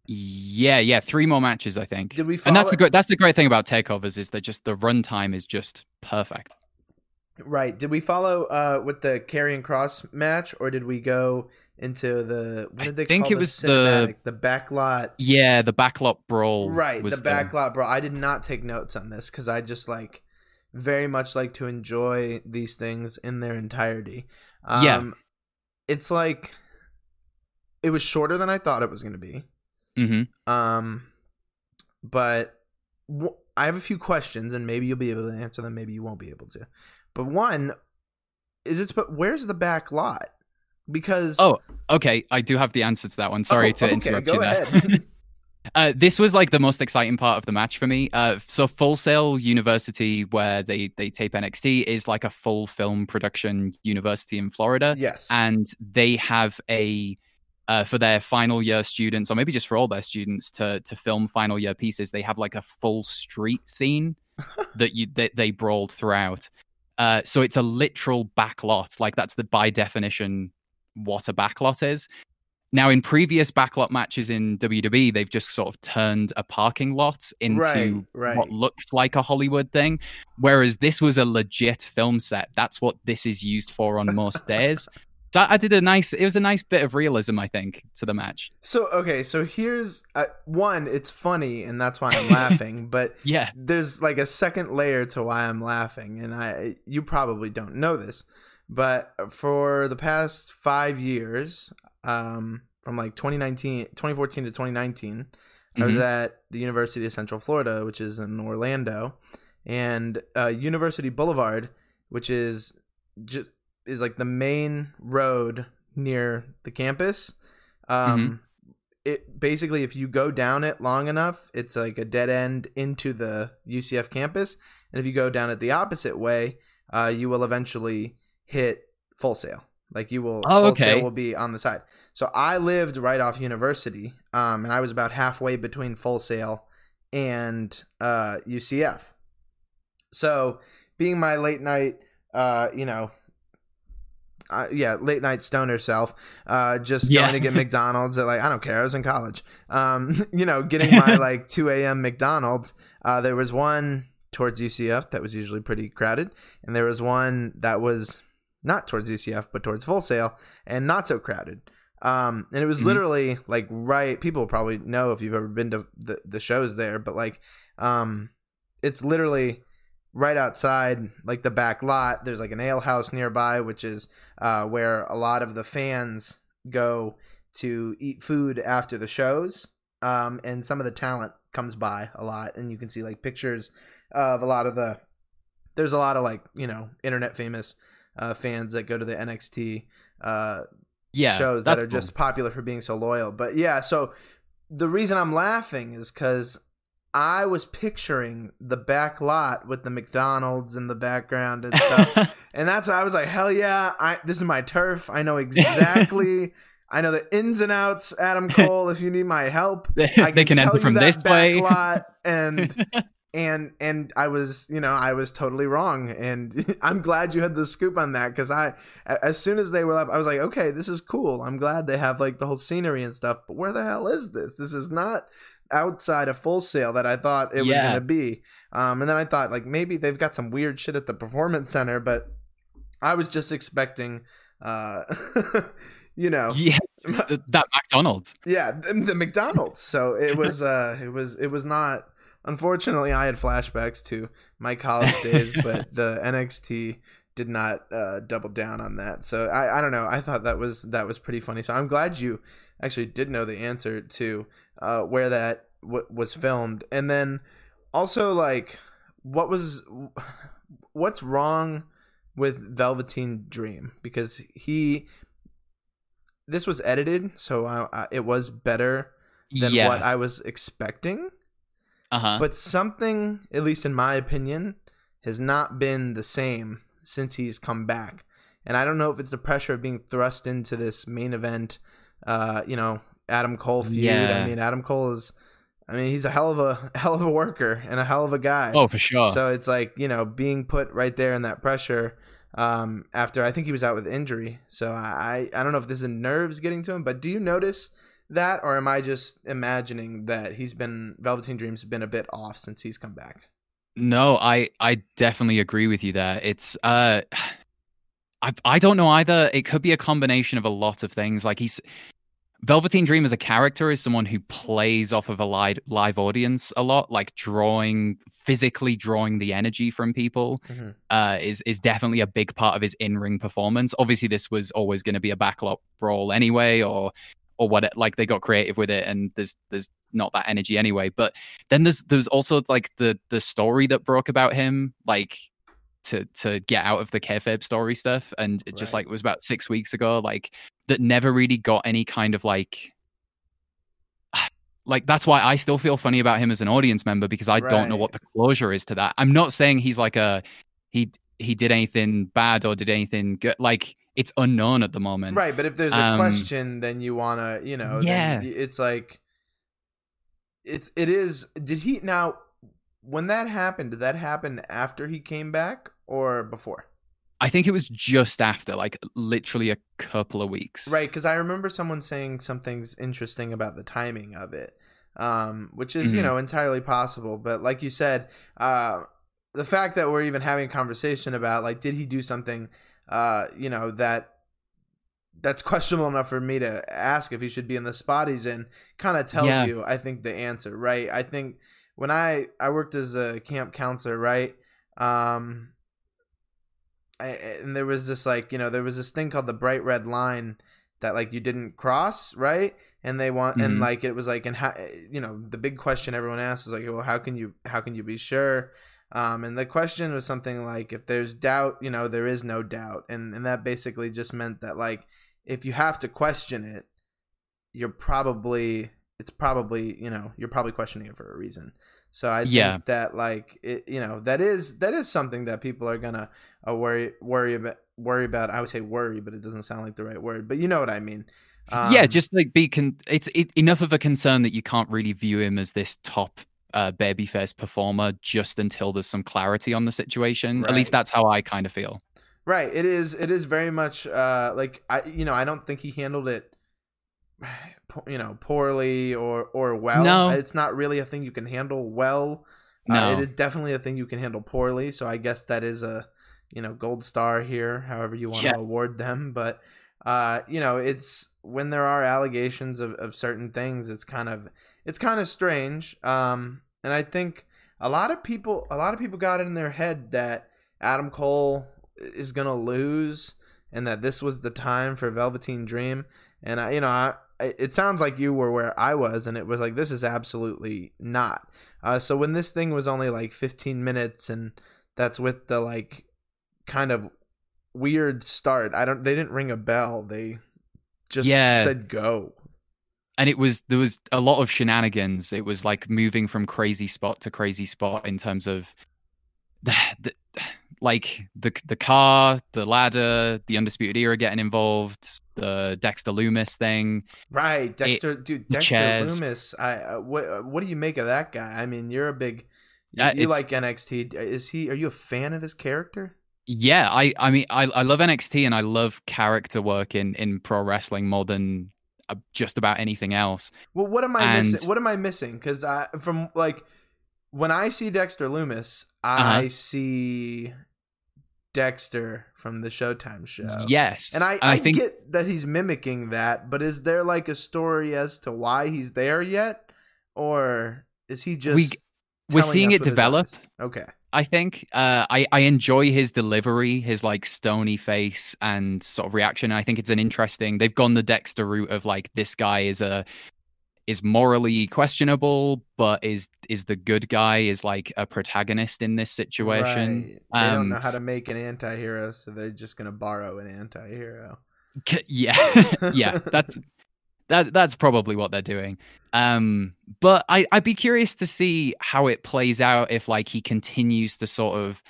Yeah, yeah, three more matches, I think. Did we and that's the follow- great that's the great thing about takeovers is that just the runtime is just perfect. Right. Did we follow uh with the Karrion Kross match, or did we go into the I think it was the- the backlot? Yeah, the backlot brawl. Right, the backlot, bro. I did not take notes on this because I just like very much like to enjoy these things in their entirety. Um, Yeah. it's like it was shorter than I thought it was going to be. hmm Um, but w- I have a few questions, and maybe you'll be able to answer them. Maybe you won't be able to. But one is it's but where's the back lot? Because Oh, okay. I do have the answer to that one. Sorry Oh, to okay, interrupt go you there. uh, this was like the most exciting part of the match for me. Uh, so Full Sail University, where they they tape NXT, is like a full film production university in Florida. yes, and they have a uh, for their final year students or maybe just for all their students to to film final year pieces they have like a full street scene that you that they brawled throughout uh, so it's a literal backlot like that's the by definition what a backlot is now in previous backlot matches in WWE they've just sort of turned a parking lot into Right, right. what looks like a Hollywood thing whereas this was a legit film set that's what this is used for on most days So I, did a nice. It was a nice bit of realism, I think, to the match. So okay, so here's uh, one. It's funny, and that's why I'm laughing. But Yeah. there's like a second layer to why I'm laughing, and I you probably don't know this, but for the past five years, um, from like 2019, 2014 to 2019, I was Mhm. at the University of Central Florida, which is in Orlando, and uh, University Boulevard, which is just is like the main road near the campus. Um, it basically, if you go down it long enough, it's like a dead end into the UCF campus, and if you go down it the opposite way, uh, you will eventually hit Full Sail. Like you will, Oh, okay. will be on the side. So I lived right off University, um, and I was about halfway between Full Sail and uh, UCF. So, being my late night, uh, you know, uh, yeah, late night stoner self, uh, just Yeah. going to get McDonald's at like I don't care. I was in college. Um, you know, getting my like two a.m. McDonald's. Uh, there was one towards UCF that was usually pretty crowded, and there was one that was not towards UCF but towards Full Sail and not so crowded. Um, and it was Mhm. literally like right. People probably know if you've ever been to the the shows there, but like, um, it's literally right outside like the back lot there's like an ale house nearby which is uh, where a lot of the fans go to eat food after the shows um, and some of the talent comes by a lot and you can see like pictures of a lot of the there's a lot of like you know internet famous uh, fans that go to the nxt uh, Yeah, shows that are cool. just popular for being so loyal. But yeah, so the reason I'm laughing is because I was picturing the back lot with the McDonald's in the background and stuff, and that's I was like, hell yeah, I this is my turf. I know exactly. I know the ins and outs, Adam Cole. If you need my help, they, I they can tell enter you from that this back way. lot and and and I was you know I was totally wrong. And I'm glad you had the scoop on that because I a- as soon as they were up I was like okay this is cool. I'm glad they have like the whole scenery and stuff but where the hell is this? This is not outside of Full Sail that I thought it was gonna be. Um and then I thought like maybe they've got some weird shit at the performance center but I was just expecting uh you know. Yeah, that McDonald's. yeah the, the mcdonald's. So it was uh it was it was not unfortunately i had flashbacks to my college days but the nxt did not uh double down on that. So i i don't know. I thought that was that was pretty funny. So i'm glad you actually did know the answer to uh where that w- was filmed. And then also like what was what's wrong with velveteen dream? Because he this was edited so I, I, it was better than yeah, what i was expecting uh-huh. but something at least in my opinion has not been the same since he's come back and i don't know if it's the pressure of being thrust into this main event uh you know adam cole feud Yeah. i mean adam cole is i mean he's a hell of a hell of a worker and a hell of a guy oh, for sure. so it's like you know being put right there in that pressure um, after I think he was out with injury. So I I don't know if this is nerves getting to him, but do you notice that, or am I just imagining that he's been Velveteen Dream's been a bit off since he's come back? No, I I definitely agree with you there. It's uh I I don't know either. It could be a combination of a lot of things. Like he's Velveteen Dream as a character is someone who plays off of a live live audience a lot, like drawing physically drawing the energy from people. Mhm. Uh, is is definitely a big part of his in ring performance. Obviously, this was always going to be a backlot brawl anyway, or or what? It, like they got creative with it, and there's there's not that energy anyway. But then there's there's also like the the story that broke about him, like to to get out of the kayfabe story stuff, and it just like it was about six weeks ago, like that never really got any kind of like. Like that's why I still feel funny about him as an audience member because I don't know what the closure is to that. I'm not saying he's like a he he did anything bad or did anything good. Like it's unknown at the moment. Right, but if there's a Um, question, then you wanna, you know, Yeah. it's like, it's it is. Did he now? When that happened, did that happen after he came back or before? I think it was just after, like literally a couple of weeks. Right, because I remember someone saying something's interesting about the timing of it, um, which is you Mhm. know entirely possible. But like you said, uh, the fact that we're even having a conversation about like did he do something, uh, you know that that's questionable enough for me to ask if he should be in the spot he's in kind of tells Yeah. you i think the answer right i think when i i worked as a camp counselor right um I, and there was this like you know there was this thing called the bright red line that like you didn't cross right and they want and Mhm. like it was like and how you know the big question everyone asked was like well how can you how can you be sure um and the question was something like if there's doubt you know there is no doubt. And and that basically just meant that like if you have to question it you're probably it's probably you know you're probably questioning it for a reason. So i Yeah. think that like it you know that is that is something that people are gonna uh, worry worry about worry about. I would say worry but it doesn't sound like the right word but you know what i mean. Yeah, Um, just like be con- it's it, enough of a concern that you can't really view him as this top uh, babyface performer just until there's some clarity on the situation. At least that's how I kind of feel. Right. It is. It is very much uh, like I. You know, I don't think he handled it. You know, poorly or or well. No. it's not really a thing you can handle well. Uh, No. it is definitely a thing you can handle poorly. So I guess that is a you know gold star here, however you want Yeah. to award them. But uh, you know, it's when there are allegations of, of certain things, it's kind of it's kind of strange. Um, and I think a lot of people a lot of people got it in their head that Adam Cole is gonna lose and that this was the time for Velveteen Dream. And I, you know, I, I- it sounds like you were where I was, and it was like this is absolutely not. Uh, so when this thing was only like 15 minutes, and that's with the like kind of weird start. I don't. They didn't ring a bell. They just Yeah. said go. And it was there was a lot of shenanigans it was like moving from crazy spot to crazy spot in terms of the, the like the the car the ladder the undisputed era getting involved the Dexter Lumis thing Right, Dexter, dude, Dexter chest. Lumis. I uh, what uh, what do you make of that guy? I mean, you're a big, you, Uh, you like NXT. Is he? Are you a fan of his character? yeah i i mean i, I love nxt and i love character work in in pro wrestling more than just about anything else Well, what am I And- missing? What am I missing? Because I from like when I see Dexter Lumis, I Uh-huh. see Dexter from the Showtime show. yes And I, I, think get that he's mimicking that, but is there like a story as to why he's there yet, or is he just We- we're seeing it develop. Okay, I think uh, I I enjoy his delivery, his like stony face and sort of reaction. I think it's an interesting. They've gone the Dexter route of like this guy is a is morally questionable, but is is the good guy is like a protagonist in this situation. Right. They don't Um, know how to make an anti-hero, so they're just gonna borrow an anti-hero. Yeah, yeah, that's that that's probably what they're doing. Um, but I I'd be curious to see how it plays out if like he continues to sort of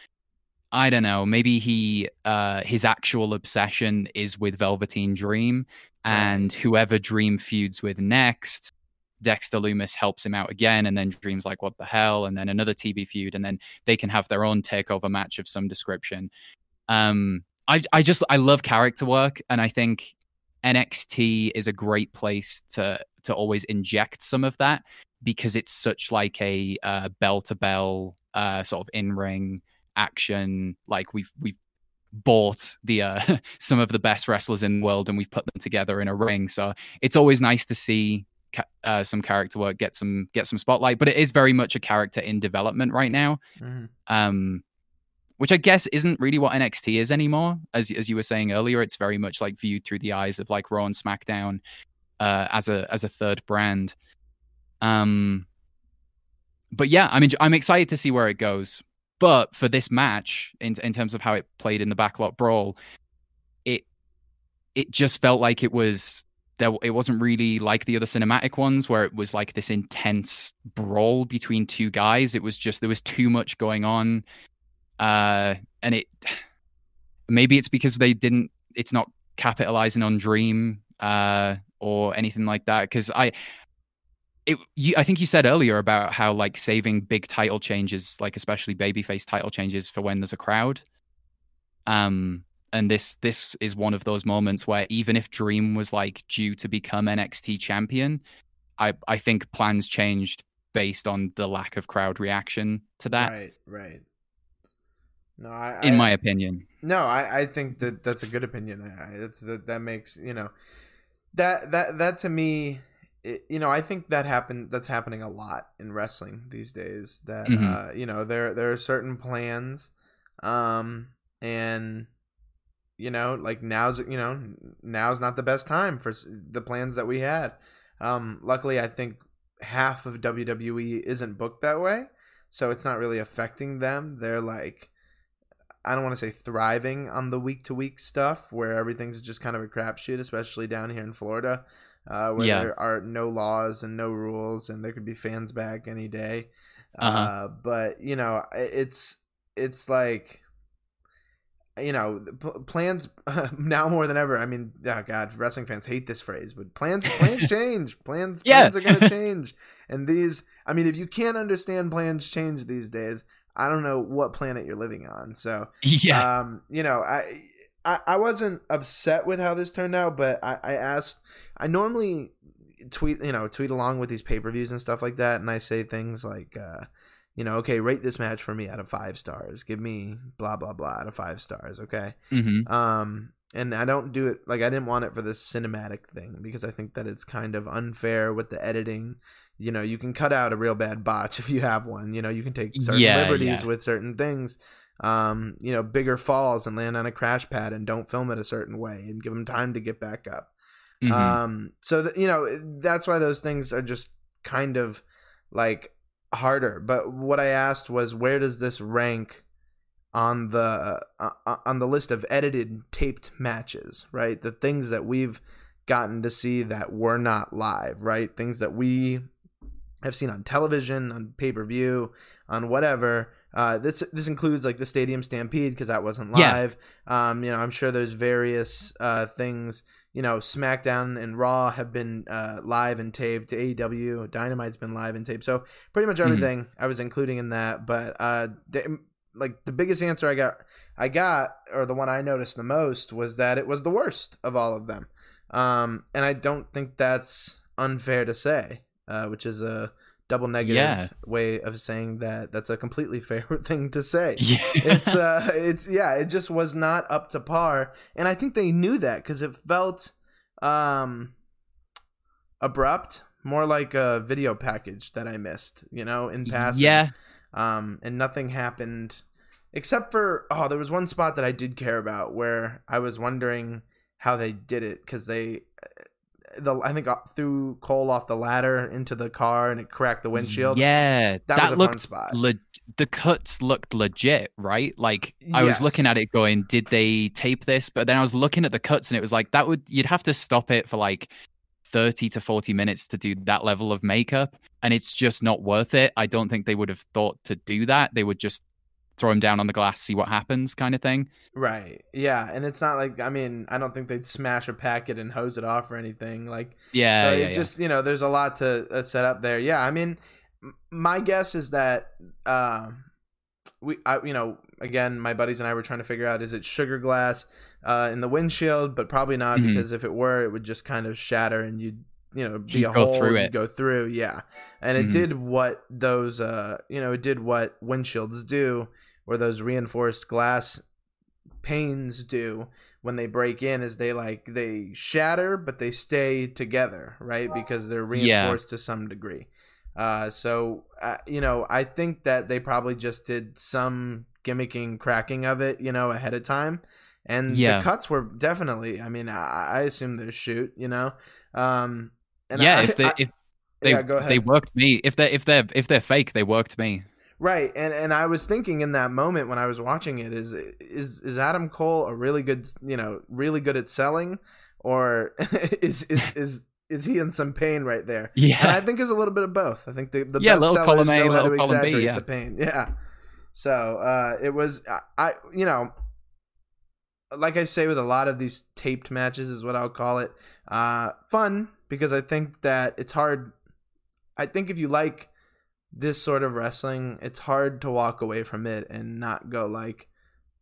I don't know, maybe he uh his actual obsession is with Velveteen Dream and whoever Dream feuds with next Dexter Lumis helps him out again, and then Dream's like, "What the hell?" And then another TV feud, and then they can have their own takeover match of some description. Um, I I just I love character work, and I think NXT is a great place to to always inject some of that because it's such like a uh, bell to bell uh, sort of in ring action. Like we've we've bought the uh, some of the best wrestlers in the world and we've put them together in a ring. So it's always nice to see ca- uh, some character work get some get some spotlight. But it is very much a character in development right now Mhm. um which I guess isn't really what NXT is anymore. As as you were saying earlier, it's very much like viewed through the eyes of like Raw and SmackDown uh, as a as a third brand. Um, but yeah, I mean, I'm excited to see where it goes. But for this match, in in terms of how it played in the backlot brawl, it it just felt like it was there. It wasn't really like the other cinematic ones where it was like this intense brawl between two guys. It was just there was too much going on uh and it maybe it's because they didn't it's not capitalizing on dream uh or anything like that because i it you i think you said earlier about how like saving big title changes like especially babyface title changes for when there's a crowd um and this this is one of those moments where even if dream was like due to become nxt champion i i think plans changed based on the lack of crowd reaction to that Right, right. No, I, in I- my opinion. No, I, I think that that's a good opinion. I, I- that that makes you know that that that to me, it, you know, I think that happen that's happening a lot in wrestling these days. That Mhm. uh, you know there there are certain plans, um, and you know like now's you know now's not the best time for the plans that we had. Um, luckily, I think half of WWE isn't booked that way, so it's not really affecting them. They're like I don't want to say thriving on the week to week stuff where everything's just kind of a crapshoot, especially down here in Florida, uh, where Yeah. there are no laws and no rules, and there could be fans back any day. uh Uh-huh. but you know, it's it's like you know p- plans now more than ever. I mean, oh god, wrestling fans hate this phrase, but plans plans change. Plans Yeah. plans are gonna change, and these. I mean, if you can't understand plans change these days, I don't know what planet you're living on. So, Yeah. um, you know, I, I I wasn't upset with how this turned out, but I, I asked. I normally tweet, you know, tweet along with these pay per views and stuff like that, and I say things like, uh, you know, okay, rate this match for me out of five stars. Give me blah blah blah out of five stars. Okay. hmm Um, and I don't do it like I didn't want it for this cinematic thing because I think that it's kind of unfair with the editing. You know, you can cut out a real bad botch if you have one. You know, you can take certain Yeah, liberties yeah. with certain things. Um, you know, bigger falls and land on a crash pad and don't film it a certain way and give them time to get back up. Mhm. Um, so that you know that's why those things are just kind of like harder. But what I asked was, where does this rank on the uh, uh, on the list of edited taped matches? Right, the things that we've gotten to see that were not live. Right, things that we have seen on television, on pay per view, on whatever. Uh, this this includes like the Stadium Stampede because that wasn't Yeah. live. Um, you know, I'm sure there's various uh, things. You know, SmackDown and Raw have been uh, live and taped. AEW, Dynamite's been live and taped. So pretty much everything I was including in that. But uh, the, like the biggest answer I got, I got, or the one I noticed the most was that it was the worst of all of them. Um, and I don't think that's unfair to say, uh, which is a double negative Yeah. way of saying that that's a completely fair thing to say yeah. it's uh it's yeah it just was not up to par and i think they knew that because it felt um abrupt more like a video package that i missed you know in passing yeah. um and nothing happened except for oh there was one spot that i did care about where i was wondering how they did it because they the i think uh, threw cole off the ladder into the car and it cracked the windshield Yeah, That that, was a fun looked spot. le- the cuts looked legit, right? Like I was looking at it going, did they tape this? But then I was looking at the cuts and it was like that would you'd have to stop it for like 30 to 40 minutes to do that level of makeup and it's just not worth it. I don't think they would have thought to do that. They would just throw him down on the glass, see what happens kind of thing. Right. Yeah, and it's not like I mean I don't think they'd smash a packet and hose it off or anything. Like Yeah, so yeah, it yeah. just you know there's a lot to uh, set up there. Yeah, I mean my guess is that uh, we I you know again my buddies and I were trying to figure out is it sugar glass uh, in the windshield, but probably not Mhm. because if it were it would just kind of shatter and you'd you know be You'd a go hole through it. go through yeah and it Mhm. did what those uh you know it did what windshields do or those reinforced glass panes do when they break in is they like they shatter but they stay together right because they're Yeah. reinforced to some degree uh, so uh, you know i think that they probably just did some gimmicking cracking of it you know ahead of time and Yeah. the cuts were definitely i mean i, I assume they're shoot you know um and yeah, I- if they I- if they yeah, they worked me. If they if they're if they're fake, they worked me. Right, and and I was thinking in that moment when I was watching it is is is Adam Cole a really good you know really good at selling, or is is is is he in some pain right there? Yeah. and I think it's a little bit of both. I think the the Yeah, best little sellers column A, know how to little column B, yeah. the pain. Yeah, so uh, it was I, I you know like I say with a lot of these taped matches is what I'll call it uh, fun because I think that it's hard. I think if you like this sort of wrestling, it's hard to walk away from it and not go like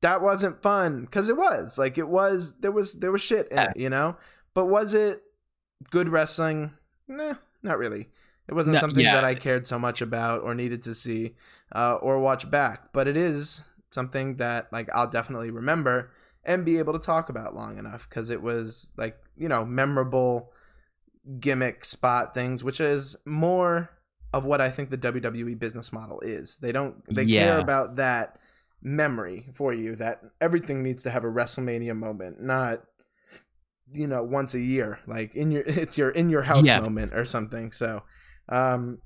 that wasn't fun because it was like it was there was there was shit in Yeah. it, you know. But was it good wrestling? Nah, not really. It wasn't No, something yeah. that I cared so much about or needed to see uh, or watch back. But it is something that like I'll definitely remember and be able to talk about long enough because it was like you know memorable gimmick spot things, which is more of what I think the WWE business model is. They don't they care about that memory for you that everything needs to have a WrestleMania moment, not you know once a year like in your it's your in your house Yeah. moment or something. So um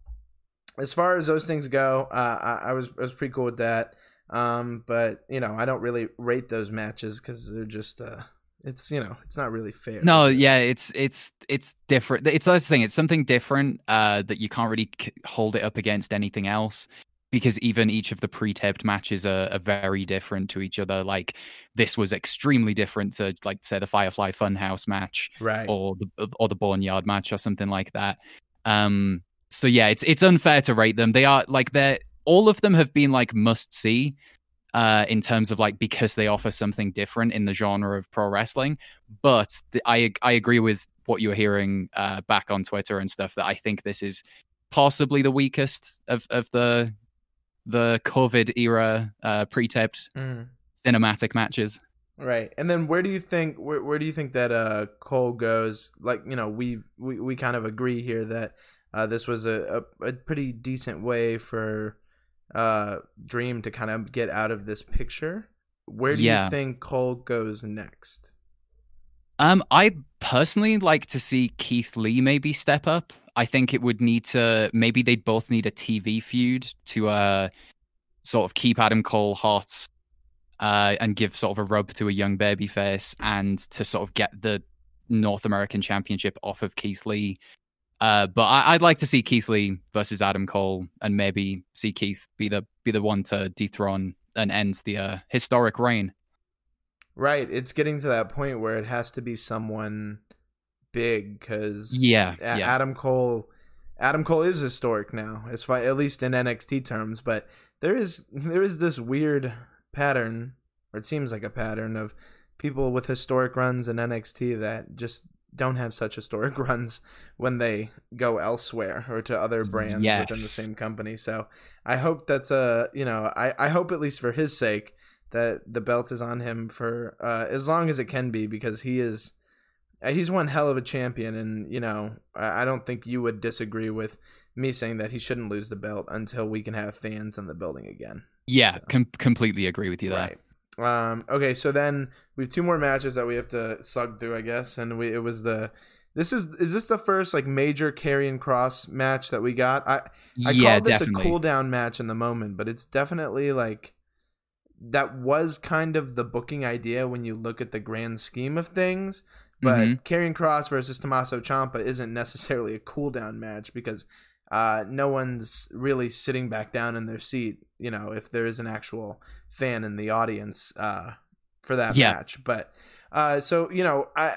as far as those things go, uh, I, I was I was pretty cool with that. Um, but you know, I don't really rate those matches because they're just uh, it's you know, it's not really fair. No, yeah, it's it's it's different. It's that's the thing. It's something different uh, that you can't really c- hold it up against anything else because even each of the pre-taped matches are, are very different to each other. Like this was extremely different to like say the Firefly Funhouse match right? or the or the Boneyard match or something like that. Um, so yeah, it's it's unfair to rate them. They are like they're all of them have been like must see uh, in terms of like because they offer something different in the genre of pro wrestling. But the, I I agree with what you were hearing uh, back on Twitter and stuff that I think this is possibly the weakest of of the the COVID era uh, pre-taped Mhm. cinematic matches. Right. And then where do you think where, where do you think that uh Cole goes? Like, you know, we we, we kind of agree here that uh this was a, a, a pretty decent way for uh Dream to kind of get out of this picture. Where do Yeah. you think Cole goes next? Um, I personally like to see Keith Lee maybe step up. I think it would need to maybe they'd both need a TV feud to uh sort of keep Adam Cole hot uh and give sort of a rub to a young baby face and to sort of get the North American Championship off of Keith Lee. Uh, but I, I'd like to see Keith Lee versus Adam Cole, and maybe see Keith be the be the one to dethrone and end the uh, historic reign. Right. It's getting to that point where it has to be someone big cuz Yeah, A- yeah. Adam Cole Adam Cole is historic now, as far at least in NXT terms, but there is there is this weird pattern, or it seems like a pattern of people with historic runs in NXT that just don't have such historic runs when they go elsewhere or to other brands within the same company. So I hope that's a you know I I hope at least for his sake that the belt is on him for uh, as long as it can be because he is uh, he's one hell of a champion and you know I I don't think you would disagree with me saying that he shouldn't lose the belt until we can have fans in the building again. Yeah, com- completely agree with you there. Right. Um, okay, so then we have two more matches that we have to slug through, I guess, and we it was the this is is this the first like major Karrion Kross match that we got? I I yeah, called this definitely. a cool down match in the moment, but it's definitely like that was kind of the booking idea when you look at the grand scheme of things. But Mhm. Kross versus Tommaso Ciampa isn't necessarily a cool down match because uh, no one's really sitting back down in their seat. You know, if there is an actual fan in the audience uh, for that Yeah. match. But uh, so you know, I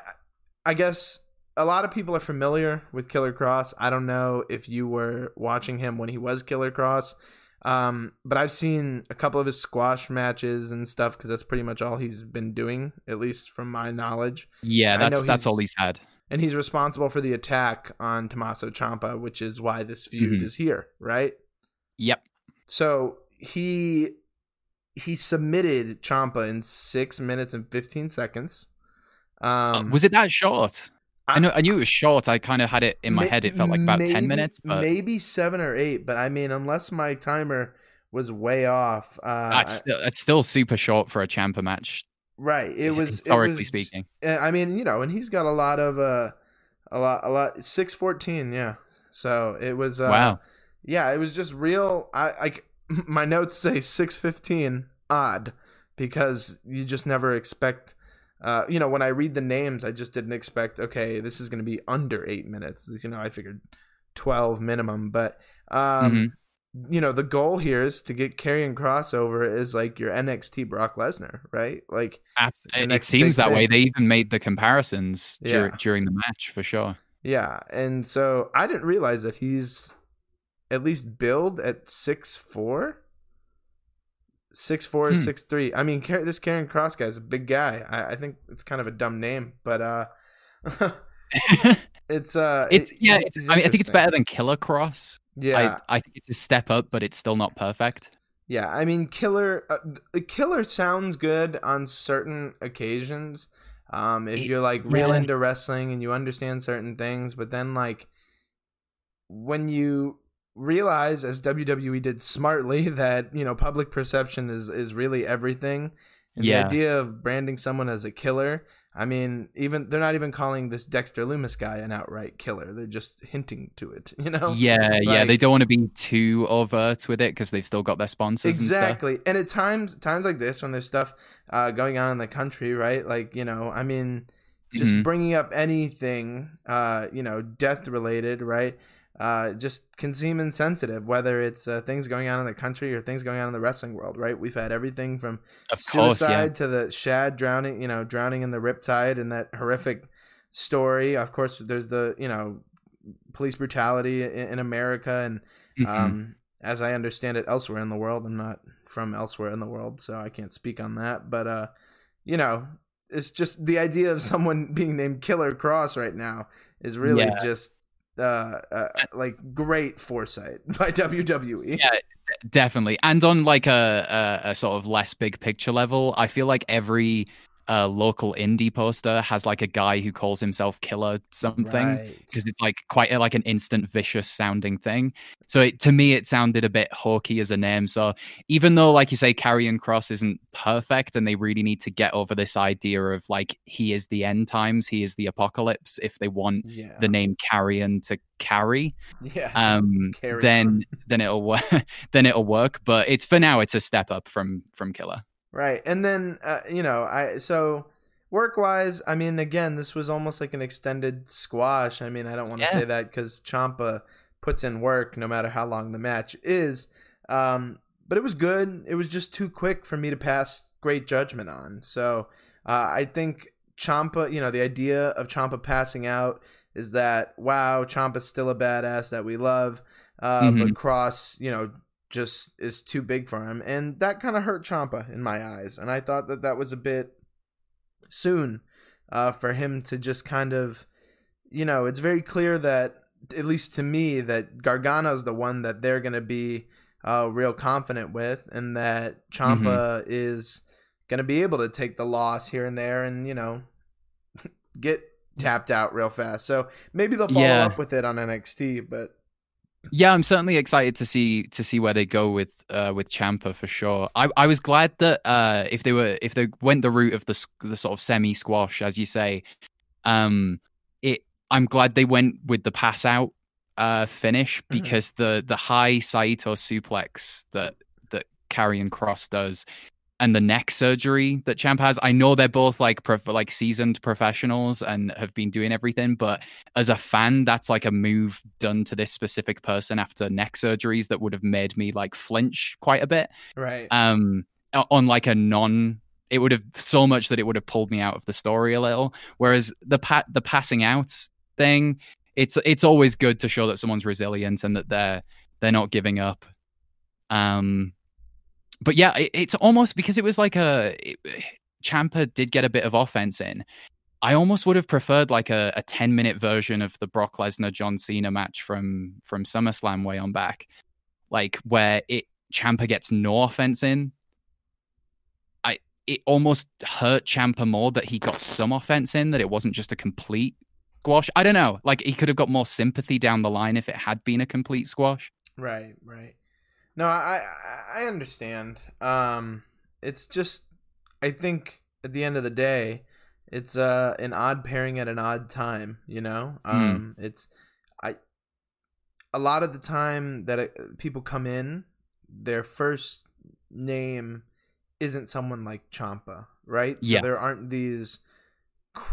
I guess a lot of people are familiar with Killer Kross. I don't know if you were watching him when he was Killer Kross. Um, but I've seen a couple of his squash matches and stuff because that's pretty much all he's been doing, at least from my knowledge. Yeah, that's that's all he's- he's had. And he's responsible for the attack on Tommaso Ciampa, which is why this feud Mhm. is here, right? Yep. So he he submitted Ciampa in six minutes and fifteen seconds. Uh, Um, was it that short? I, I- know. I knew it was short. I kind of had it in my May- head. It felt like about maybe- ten minutes, but maybe seven or eight. But I mean, unless my timer was way off, uh, that's still, it's still super short for a Ciampa match. Right? It was historically it was, speaking. uh, I mean, you know, and he's got a lot of uh, a lot, a lot, six fourteen, yeah. So it was uh, Wow. yeah, it was just real. I like my notes say six fifteen odd because you just never expect. Uh, you know, when I read the names, I just didn't expect. Okay, this is going to be under eight minutes. You know, I figured twelve minimum, but um, Mhm. You know, the goal here is to get Karrion crossover is like your NXT Brock Lesnar, right? Like, Abs- the It, seems that way. They even made the comparisons dur- during the match for sure. yeah, and so I didn't realize that he's at least billed at six four. Six four, Hmm. six three. I mean, this Karrion Kross guy is a big guy. I, I think it's kind of a dumb name, but uh, it's uh, it's it- yeah. It's, I mean, I think it's better than Killer Cross. Yeah, I, I think it's a step up, but it's still not perfect. Yeah, I mean, killer. Uh, the killer sounds good on certain occasions. Um, if It- you're like real yeah. into wrestling and you understand certain things, but then like when you realize, as WWE did smartly, that you know public perception is is really everything, and Yeah. the idea of branding someone as a killer. I mean, even they're not even calling this Dexter Lumis guy an outright killer. They're just hinting to it. You know? Yeah, yeah. They don't want to be too overt with it because they've still got their sponsors and stuff. exactly and at times times like this when there's stuff uh, going on in the country right like you know i mean just Mhm. bringing up anything uh, you know death related right uh, just can seem insensitive whether it's uh, things going on in the country or things going on in the wrestling world right we've had everything from course, suicide yeah. to the shad drowning you know drowning in the riptide and that horrific story of course there's the you know police brutality in, in america and Mhm. um, as I understand it elsewhere in the world. I'm not from elsewhere in the world, so I can't speak on that. But uh, you know, it's just the idea of someone being named Killer Kross right now is really Yeah. just uh, uh, like great foresight by WWE. Yeah, Definitely. And on like a, a, a sort of less big picture level, I feel like every uh, local indie poster has like a guy who calls himself Killer something. Right. because it's like quite a, like an instant vicious sounding thing. So it, to me, it sounded a bit hawky as a name. So even though, like you say, Karrion Kross isn't perfect, and they really need to get over this idea of like he is the end times, he is the apocalypse. If they want Yeah. the name Karrion to carry, yes. um, Carry then on. then it'll work. then it'll work. But it's for now, it's a step up from from Killer. Right. And then uh, you know, I so work wise, I mean again, this was almost like an extended squash. I mean, I don't want to Yeah. say that cuz Ciampa puts in work no matter how long the match is. Um but it was good. It was just too quick for me to pass great judgment on. So, uh, I think Ciampa, you know, the idea of Ciampa passing out is that wow, Ciampa's still a badass that we love. Uh, but Mhm. Kross, you know, just is too big for him, and that kind of hurt Ciampa in my eyes. And I thought that that was a bit soon uh, for him to just kind of, you know, it's very clear that at least to me that Gargano's the one that they're going to be uh, real confident with, and that Ciampa is going to be able to take the loss here and there, and you know, get tapped out real fast. So maybe they'll follow Yeah. up with it on NXT, but Yeah, I'm certainly excited to see to see where they go with uh, with Ciampa for sure. I, I was glad that uh, if they were if they went the route of the the sort of semi squash, as you say, um, it I'm glad they went with the pass out uh, finish because the the high Saito suplex that that Karrion Kross does and the neck surgery that Champ has. I know they're both like prof- like seasoned professionals and have been doing everything, but as a fan, that's like a move done to this specific person after neck surgeries that would have made me like flinch quite a bit. right, Um, on like a non, it would have so much that it would have pulled me out of the story a little. Whereas the pat the passing out thing, it's it's always good to show that someone's resilient and that they're they're not giving up. Um, but yeah, it, it's almost because it was like a it, Ciampa did get a bit of offense in. I almost would have preferred like a, a 10 minute version of the Brock Lesnar John Cena match from from SummerSlam way on back. Like where it Ciampa gets no offense in. I it almost hurt Ciampa more that he got some offense in, that it wasn't just a complete squash. I don't know. Like he could have got more sympathy down the line if it had been a complete squash. Right, right. No, I I understand. Um, it's just I think at the end of the day, it's uh an odd pairing at an odd time. You know, um, it's I a lot of the time that it, people come in, their first name isn't someone like Ciampa, right? So Yeah. there aren't these.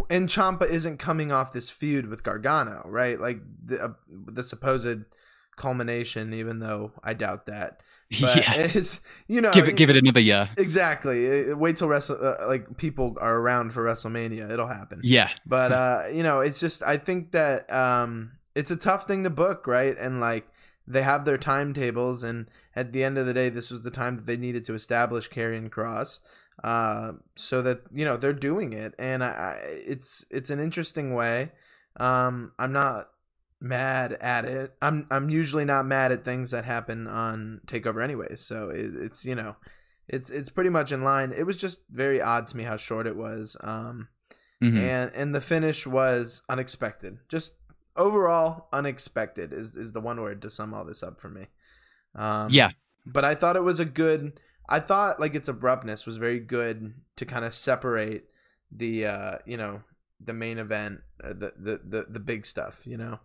And Ciampa isn't coming off this feud with Gargano, right? Like the uh, the supposed culmination, even though I doubt that. But yeah. it's you know Give it give it another year. exactly. Uh, Wait till wrestle uh, like people are around for WrestleMania. It'll happen. Yeah. But uh, you know, it's just I think that um, it's a tough thing to book, right? And like they have their timetables, and at the end of the day, this was the time that they needed to establish Karrion Kross, uh, so that you know they're doing it, and I, I it's it's an interesting way. Um, I'm not mad at it. I'm I'm usually not mad at things that happen on Takeover anyways. So it, it's you know, it's it's pretty much in line. It was just very odd to me how short it was. Um, Mhm. and and the finish was unexpected. Just overall unexpected is is the one word to sum all this up for me. Um, Yeah. but I thought it was a good. I thought like its abruptness was very good to kind of separate the uh you know the main event, uh, the, the the the big stuff. You know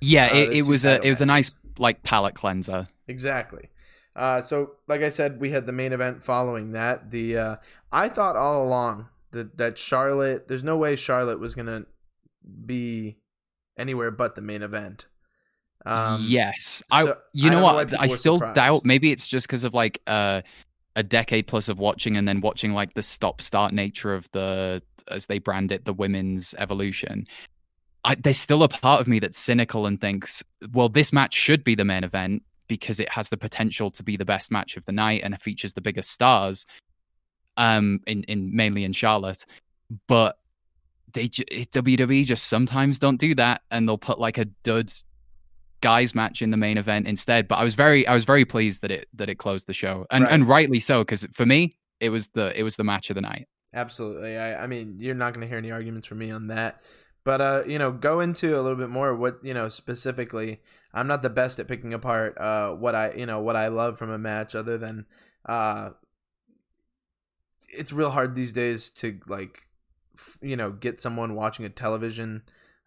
Yeah, uh, it, was a it was a nice like palate cleanser. exactly. Uh, so like I said, we had the main event following that. The uh, I thought all along that that Charlotte, there's no way Charlotte was gonna be anywhere but the main event. Um, yes, I. You I know don't know what? I still surprised. doubt. Maybe it's just because of like uh, a decade plus of watching and then watching like the stop start nature of the as they brand it the women's evolution. I, there's still a part of me that's cynical and thinks, well, this match should be the main event because it has the potential to be the best match of the night and it features the biggest stars, um, in in mainly in Charlotte, but they WWE just sometimes don't do that and they'll put like a dud guys match in the main event instead. But I was very I was very pleased that it that it closed the show and Right. and rightly so because for me it was the it was the match of the night. Absolutely. I, I mean, you're not going to hear any arguments from me on that. But uh, you know, go into a little bit more what you know specifically. I'm not the best at picking apart uh what I you know what I love from a match, other than uh, it's real hard these days to like f- you know get someone watching a television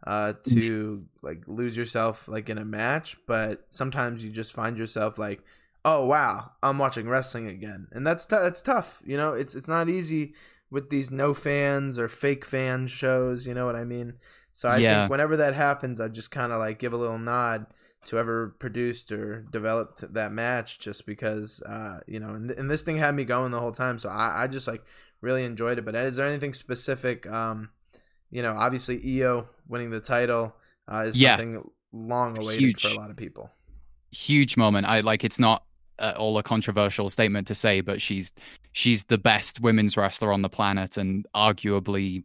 uh to like lose yourself like in a match, but sometimes you just find yourself like oh wow i'm watching wrestling again. And that's t- that's tough you know? It's it's not easy with these no fans or fake fan shows you know what i mean so i Yeah. think whenever that happens i just kind of like give a little nod to whoever produced or developed that match just because uh you know and, th- and this thing had me going the whole time so i i just like really enjoyed it but is there anything specific um you know obviously eo winning the title uh, is Yeah. something long awaited Huge. for a lot of people Huge moment. I like it's not at all a controversial statement to say, but she's she's the best women's wrestler on the planet and arguably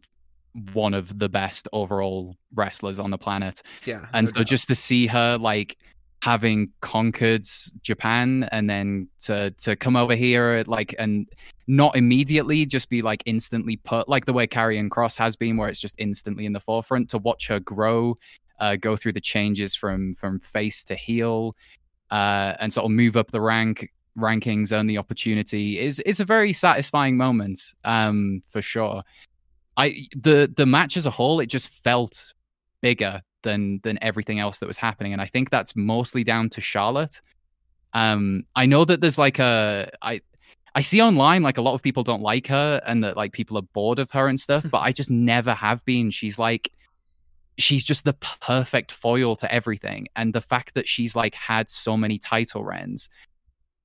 one of the best overall wrestlers on the planet. yeah and no so doubt. just to see her like having conquered Japan and then to to come over here like and not immediately just be like instantly put like the way Karrion Kross has been where it's just instantly in the forefront to watch her grow uh, go through the changes from from face to heel uh, and sort of move up the rank rankings earn the opportunity is is a very satisfying moment um for sure. I the the match as a whole it just felt bigger than than everything else that was happening and i think that's mostly down to charlotte. Um i know that there's like a i i see online like a lot of people don't like her and that like people are bored of her and stuff but i just never have been. She's like she's just the perfect foil to everything. And the fact that she's like had so many title reigns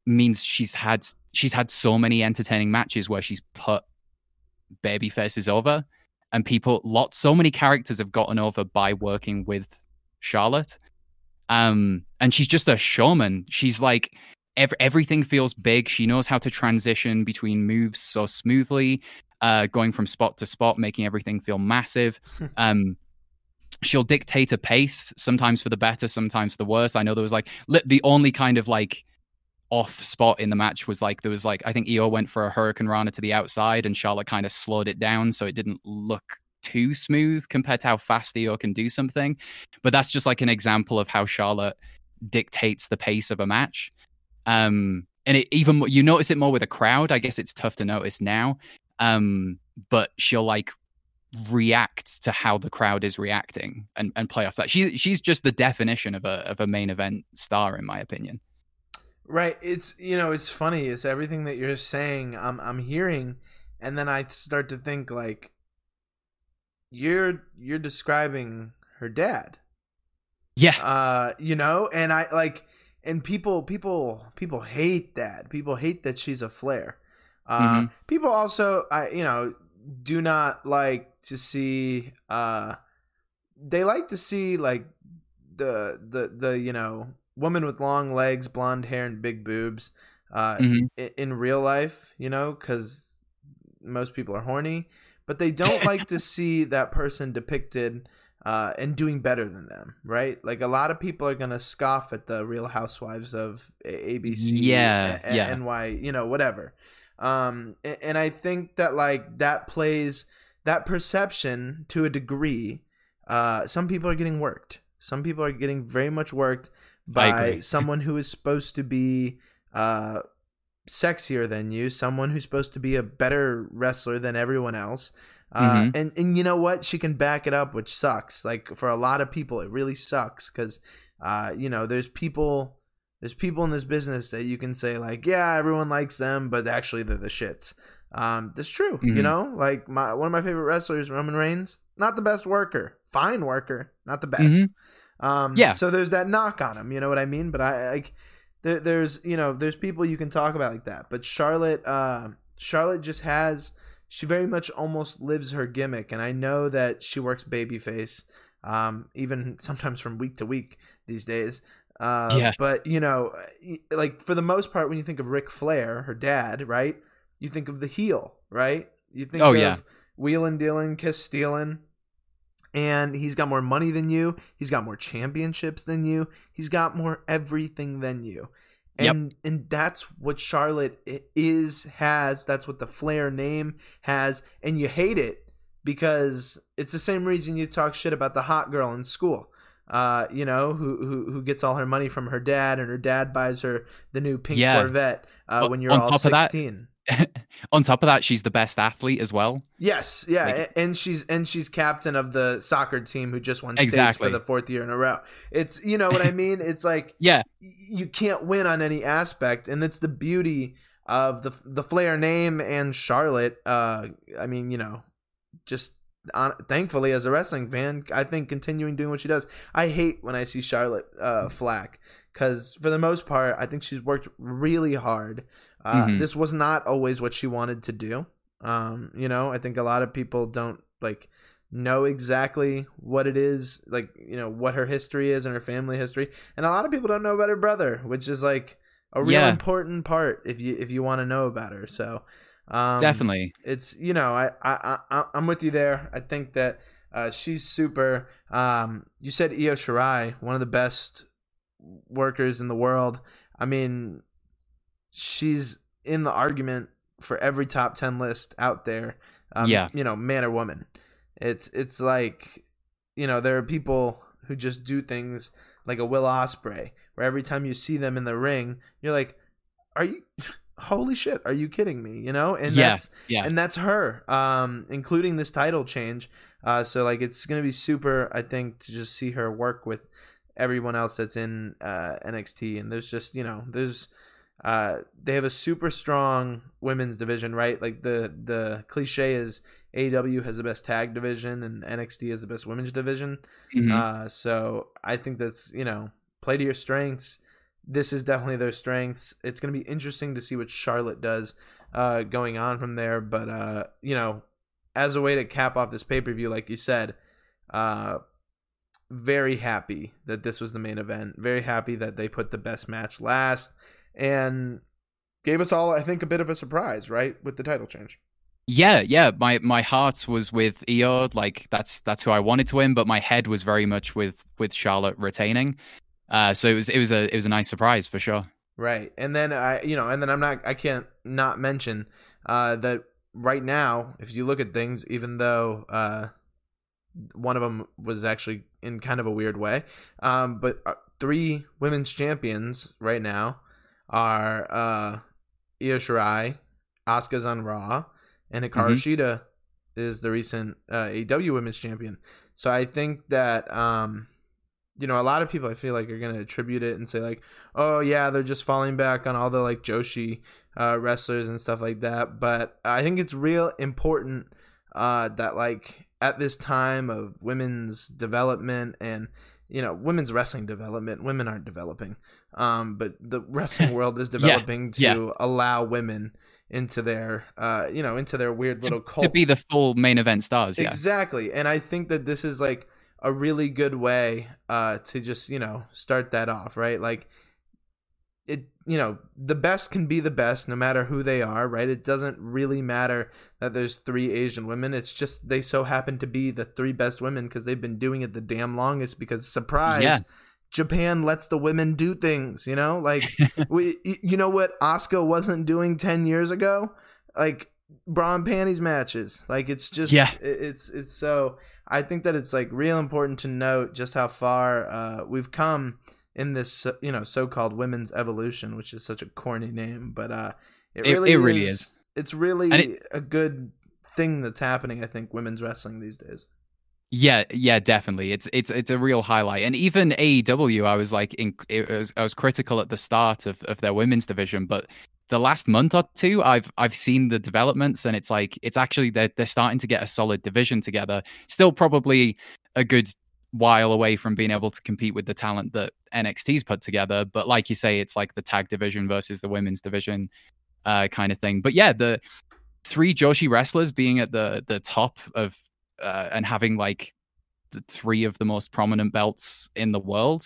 means she's had she's had so many entertaining matches where she's put baby faces over and people lots so many characters have gotten over by working with charlotte. Um and she's just a showman. She's like ev- everything feels big. She knows how to transition between moves so smoothly uh going from spot to spot making everything feel massive. Um she'll dictate a pace sometimes for the better sometimes the worse i know there was like li- the only kind of like off spot in the match was like there was like I think Io went for a Hurricanrana to the outside and Charlotte kind of slowed it down so it didn't look too smooth compared to how fast Io can do something. But that's just like an example of how Charlotte dictates the pace of a match. Um and it even you notice it more with a crowd. I guess it's tough to notice now. Um but she'll like react to how the crowd is reacting and, and play off that. She's she's just the definition of a of a main event star in my opinion. Right. It's you know, it's funny. It's everything that you're saying. I'm I'm hearing, and then I start to think like, you're you're describing her dad. Yeah. Uh, you know, and I like, and people people people hate that. People hate that she's a Flair. Uh, Mhm. people also, I you know, do not like to see. Uh, they like to see like the the the you know woman with long legs, blonde hair, and big boobs. Uh, Mhm. i- in real life, you know, because most people are horny, but they don't like to see that person depicted uh, and doing better than them, right? Like a lot of people are gonna scoff at the Real Housewives of ABC, Yeah, a- a- yeah. NY, you know, whatever. Um, and I think that like that plays that perception to a degree. Uh, some people are getting worked. Some people are getting very much worked by someone who is supposed to be uh, sexier than you, someone who's supposed to be a better wrestler than everyone else. Uh, Mhm. and and you know what? She can back it up, which sucks. Like for a lot of people, it really sucks because, uh, you know, there's people, there's people in this business that you can say like, yeah, everyone likes them, but actually they're the shits. Um, that's true. You Mhm. know, like my one of my favorite wrestlers, Roman Reigns, not the best worker, fine worker, not the best. Mhm. Um, Yeah. So there's that knock on him. You know what I mean? But I like there, there's you know there's people you can talk about like that. But Charlotte, uh, Charlotte just has she very much almost lives her gimmick, and I know that she works babyface, um, even sometimes from week to week these days. Uh, Yeah. But you know, like for the most part, when you think of Ric Flair, her dad, right? You think of the heel, right? You think Oh, of yeah. wheeling, dealing, kiss stealing and he's got more money than you. He's got more championships than you. He's got more everything than you. Yep. And and that's what Charlotte is has. That's what the Flair name has. And you hate it because it's the same reason you talk shit about the hot girl in school. Uh, you know, who who who gets all her money from her dad, and her dad buys her the new pink Yeah. Corvette uh, O- when you're all top of that- sixteen. On top of that, she's the best athlete as well. Yes, yeah, Like- and she's and she's captain of the soccer team who just won states Exactly. for the fourth year in a row. It's you know what I mean. It's like Yeah. you can't win on any aspect, and it's the beauty of the the Flair name and Charlotte. Uh, I mean, you know, just on, thankfully as a wrestling fan, I think continuing doing what she does. I hate when I see Charlotte uh, flack because for the most part, I think she's worked really hard. Uh, Mhm. This was not always what she wanted to do. Um, you know, I think a lot of people don't like know exactly what it is, like you know what her history is and her family history, and a lot of people don't know about her brother, which is like a real Yeah. important part if you if you want to know about her. So um, Definitely. it's you know I I, I I'm with you there. I think that uh, she's super. Um, you said Io Shirai, one of the best workers in the world. I mean, she's in the argument for every top ten list out there. Um, Yeah. you know, man or woman. It's it's like you know there are people who just do things like a Will Ospreay, where every time you see them in the ring, you're like, are you? Holy shit! Are you kidding me? You know, and Yeah, that's yeah. and that's her, um, including this title change. Uh, so like it's gonna be super, I think, to just see her work with everyone else that's in uh, NXT. And there's just you know, there's uh, they have a super strong women's division, right? Like the the cliche is AEW has the best tag division and NXT has the best women's division. Mhm. Uh, so I think that's you know play to your strengths. This is definitely their strengths. It's going to be interesting to see what Charlotte does uh, going on from there. But uh, you know, as a way to cap off this pay per view, like you said, uh, very happy that this was the main event. Very happy that they put the best match last and gave us all, I think, a bit of a surprise, right, with the title change. Yeah, yeah. My my heart was with Io, like that's that's who I wanted to win, but my head was very much with with Charlotte retaining. Uh, so it was it was a it was a nice surprise for sure. Right. And then I you know, and then I'm not I can't not mention uh that right now, if you look at things even though uh one of them was actually in kind of a weird way, um but uh, three women's champions right now are uh Io Shirai, Asuka's on Raw, and Hikaru Shida is the recent uh, AEW Women's Champion. So I think that um you know, a lot of people I feel like are going to attribute it and say like, "Oh yeah, they're just falling back on all the like Joshi uh, wrestlers and stuff like that." But I think it's real important uh, that like at this time of women's development and you know women's wrestling development, women aren't developing, um, but the wrestling world is developing to yeah. allow women into their uh, you know into their weird To, little cult to be the full main event stars, yeah. Exactly. And I think that this is like a really good way uh to just, you know, start that off, right? Like it you know the best can be the best no matter who they are right it doesn't really matter that there's three asian women it's just they so happen to be the three best women because they've been doing it the damn longest because surprise Yeah. japan lets the women do things you know like we you know what oscar wasn't doing 10 years ago like bra and panties matches like it's just Yeah. it- it's it's so i think that it's like real important to note just how far uh we've come in this you know so-called women's evolution which is such a corny name but uh it It- really, it really is, is. it's really it- a good thing that's happening i think women's wrestling these days Yeah, yeah, definitely. It's it's it's a real highlight. And even AEW, I was like, in, was, I was critical at the start of, of their women's division, but the last month or two, I've I've seen the developments, and it's like it's actually they're they're starting to get a solid division together. Still, probably a good while away from being able to compete with the talent that NXT's put together. But like you say, it's like the tag division versus the women's division uh, kind of thing. But yeah, the three Joshi wrestlers being at the the top of uh, and having like the three of the most prominent belts in the world,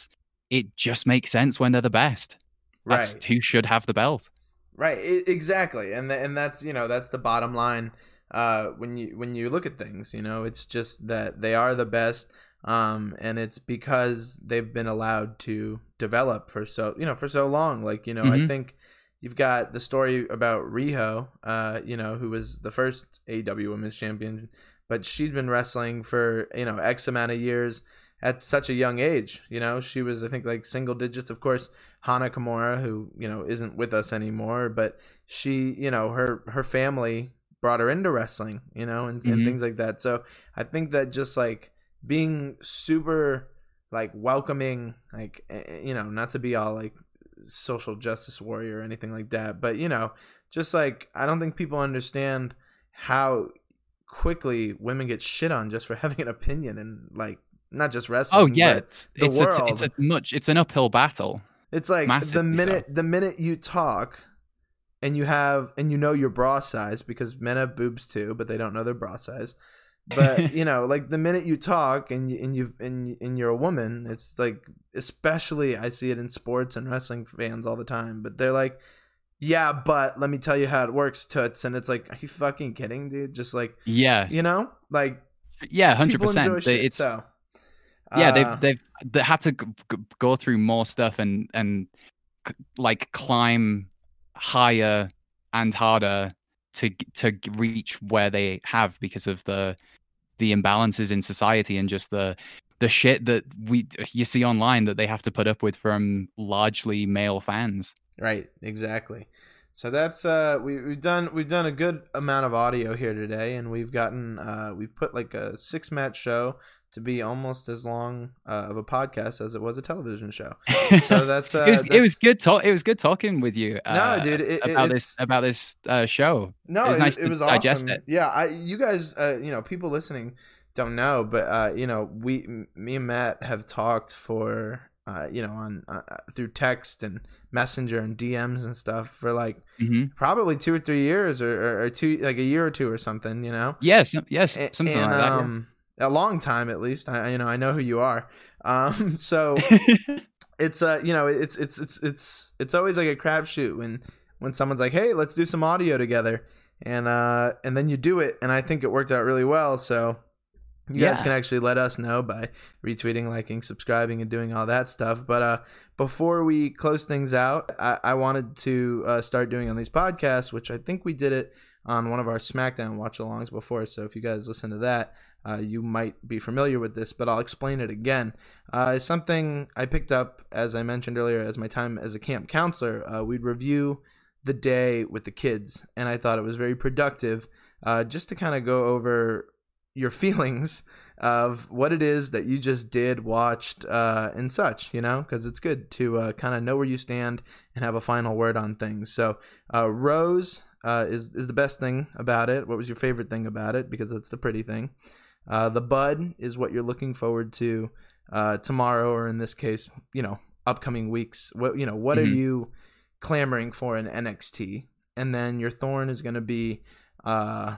it just makes sense when they're the best. That's right who should have the belt. Right, e- exactly, and th- and that's you know that's the bottom line. Uh, when you when you look at things, you know, it's just that they are the best, um, and it's because they've been allowed to develop for so you know for so long. Like you know, I Mhm. think you've got the story about Riho, uh, you know, who was the first AEW Women's Champion, but she's been wrestling for you know X amount of years at such a young age. You know, she was I think like single digits. Of course, Hana Kimura, who you know isn't with us anymore, but she, you know, her her family brought her into wrestling, you know, and, and Mhm. things like that. So I think that just like being super like welcoming, like eh, eh, you know, not to be all like social justice warrior or anything like that, but you know, just like I don't think people understand how quickly women get shit on just for having an opinion and like not just wrestling. Oh yeah, but it's the it's a, it's a much it's an uphill battle. It's like the Massively so. minute the minute you talk and you have and you know your bra size because men have boobs too, but they don't know their bra size. But you know, like the minute you talk and you and you've and, and you're a woman, it's like especially I see it in sports and wrestling fans all the time. But they're like, "Yeah, but let me tell you how it works, toots." And it's like, "Are you fucking kidding, dude?" Just like Yeah, you know, like yeah, hundred percent. It's so yeah, uh, they've they've they had to g- g- go through more stuff and and c- like climb higher and harder to to reach where they have because of the the imbalances in society and just the the shit that we you see online that they have to put up with from largely male fans. Right, exactly. So that's uh we we've done we've done a good amount of audio here today and we've gotten uh we put like a six match show to be almost as long uh, of a podcast as it was a television show. So that's uh it was it was good talk. It was good talking with you. No, uh, dude, it- about it's- this about this uh, show. No, it was it, nice it was digest awesome. it. Yeah, I you guys uh you know, people listening don't know, but uh you know, we me and Matt have talked for uh you know on uh, through text and messenger and DMs and stuff for like hmm probably 2 or 3 years or, or, or two like a year or two or something, you know. Yes, yes, something and, like that. yeah. A long time at least. I you know I know who you are. Um, so it's uh you know it's it's it's it's it's always like a crapshoot when when someone's like, hey, let's do some audio together, and uh and then you do it, and I think it worked out really well. So you guys can actually let us know by retweeting, liking, subscribing, and doing all that stuff. But uh, before we close things out, I, I wanted to uh, start doing on these podcasts, which I think we did it on one of our SmackDown watch alongs before. So if you guys listen to that, uh, you might be familiar with this, but I'll explain it again. Uh, something I picked up, as I mentioned earlier, as my time as a camp counselor. Uh, we'd review the day with the kids, and I thought it was very productive uh, just to kind of go over your feelings of what it is that you just did, watched, uh, and such, you know, because it's good to uh, kind of know where you stand and have a final word on things. So, uh, Rose uh, is, is the best thing about it. What was your favorite thing about it? Because that's the pretty thing. Uh, the Bud is what you're looking forward to uh, tomorrow, or in this case, you know, upcoming weeks. What you know, what are Mhm. you clamoring for in NXT? And then your Thorn is going to be uh,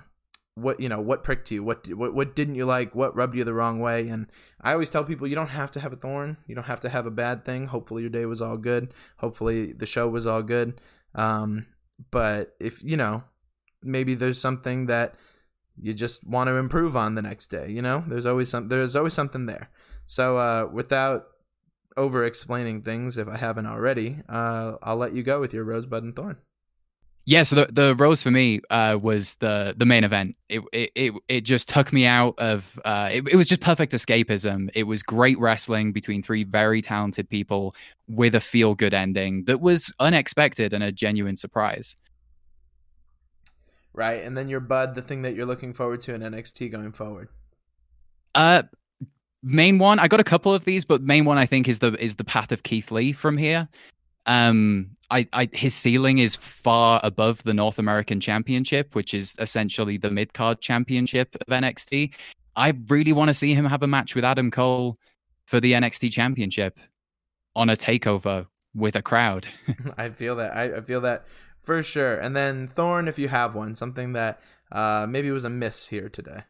what you know what pricked you? What what what didn't you like? What rubbed you the wrong way? And i always tell people you don't have to have a thorn. You don't have to have a bad thing. Hopefully your day was all good. Hopefully the show was all good. Um but if you know maybe there's something that you just want to improve on the next day you know there's always some there's always something there so uh without over explaining things if i haven't already uh i'll let you go with your rosebud and thorn Yeah, so the, the rose for me uh, was the the main event. It it it, just took me out of. Uh, it, it was just perfect escapism. It was great wrestling between three very talented people with a feel good ending that was unexpected and a genuine surprise. Right and then your bud the thing that you're looking forward to in nxt going forward Uh, main one. I got a couple of these, but main one I think is the is the path of Keith Lee from here. Um, I, I his ceiling is far above the North American Championship, which is essentially the mid card championship of NXT. I really want to see him have a match with Adam Cole for the NXT Championship on a takeover with a crowd. I feel that. I, I feel that for sure. And then Thorn, if you have one, something that uh, maybe was a miss here today.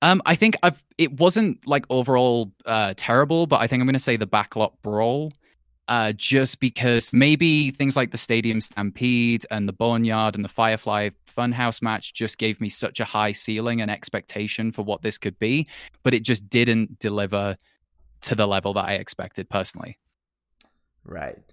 Um, I think I've it wasn't like overall uh terrible, but I think I'm gonna say the backlot brawl. Uh, just because maybe things like the Stadium Stampede and the Boneyard and the Firefly Funhouse match just gave me such a high ceiling and expectation for what this could be, but it just didn't deliver to the level that I expected personally. Right.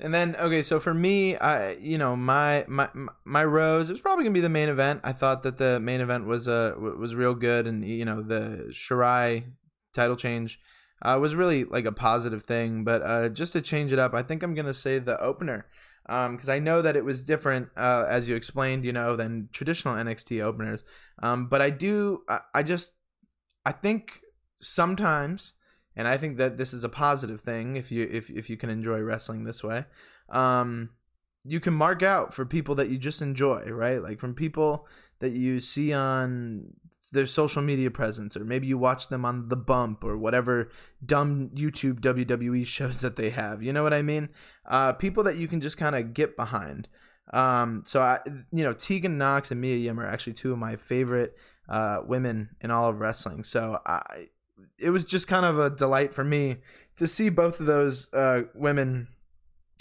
And then okay, so for me, I you know my my my rose it was probably gonna be the main event. I thought that the main event was uh was real good, and you know the Shirai title change uh, was really like a positive thing. But uh, just to change it up, I think I'm gonna say the opener because I know that it was different uh, as you explained, you know, than traditional NXT openers. Um, but I do, I, I just, I think sometimes and I think that this is a positive thing if you if if you can enjoy wrestling this way. Um, you can mark out for people that you just enjoy, right? Like from people that you see on their social media presence, or maybe you watch them on the Bump or whatever dumb YouTube WWE shows that they have. You know what I mean? Uh, people that you can just kind of get behind. Um, so I, you know, Tegan Nox and Mia Yim are actually two of my favorite uh, women in all of wrestling. So I it was just kind of a delight for me to see both of those uh, women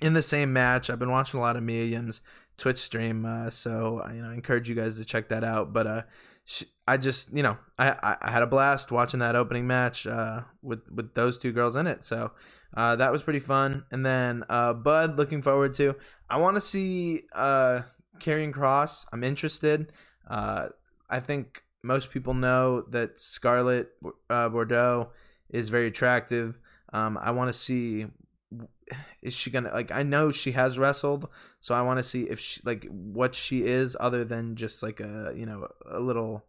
in the same match. I've been watching a lot of Mia Yim's Twitch stream, uh, so you know, I encourage you guys to check that out. But uh, she, I just, you know, I, I, I had a blast watching that opening match uh, with with those two girls in it. So uh, that was pretty fun. And then uh, Bud, looking forward to. I want to see uh, Karrion Kross. I'm interested. Uh, I think most people know that Scarlett uh, Bordeaux is very attractive. Um, I want to see is she gonna like I know she has wrestled, so I want to see if she like what she is other than just like a you know a little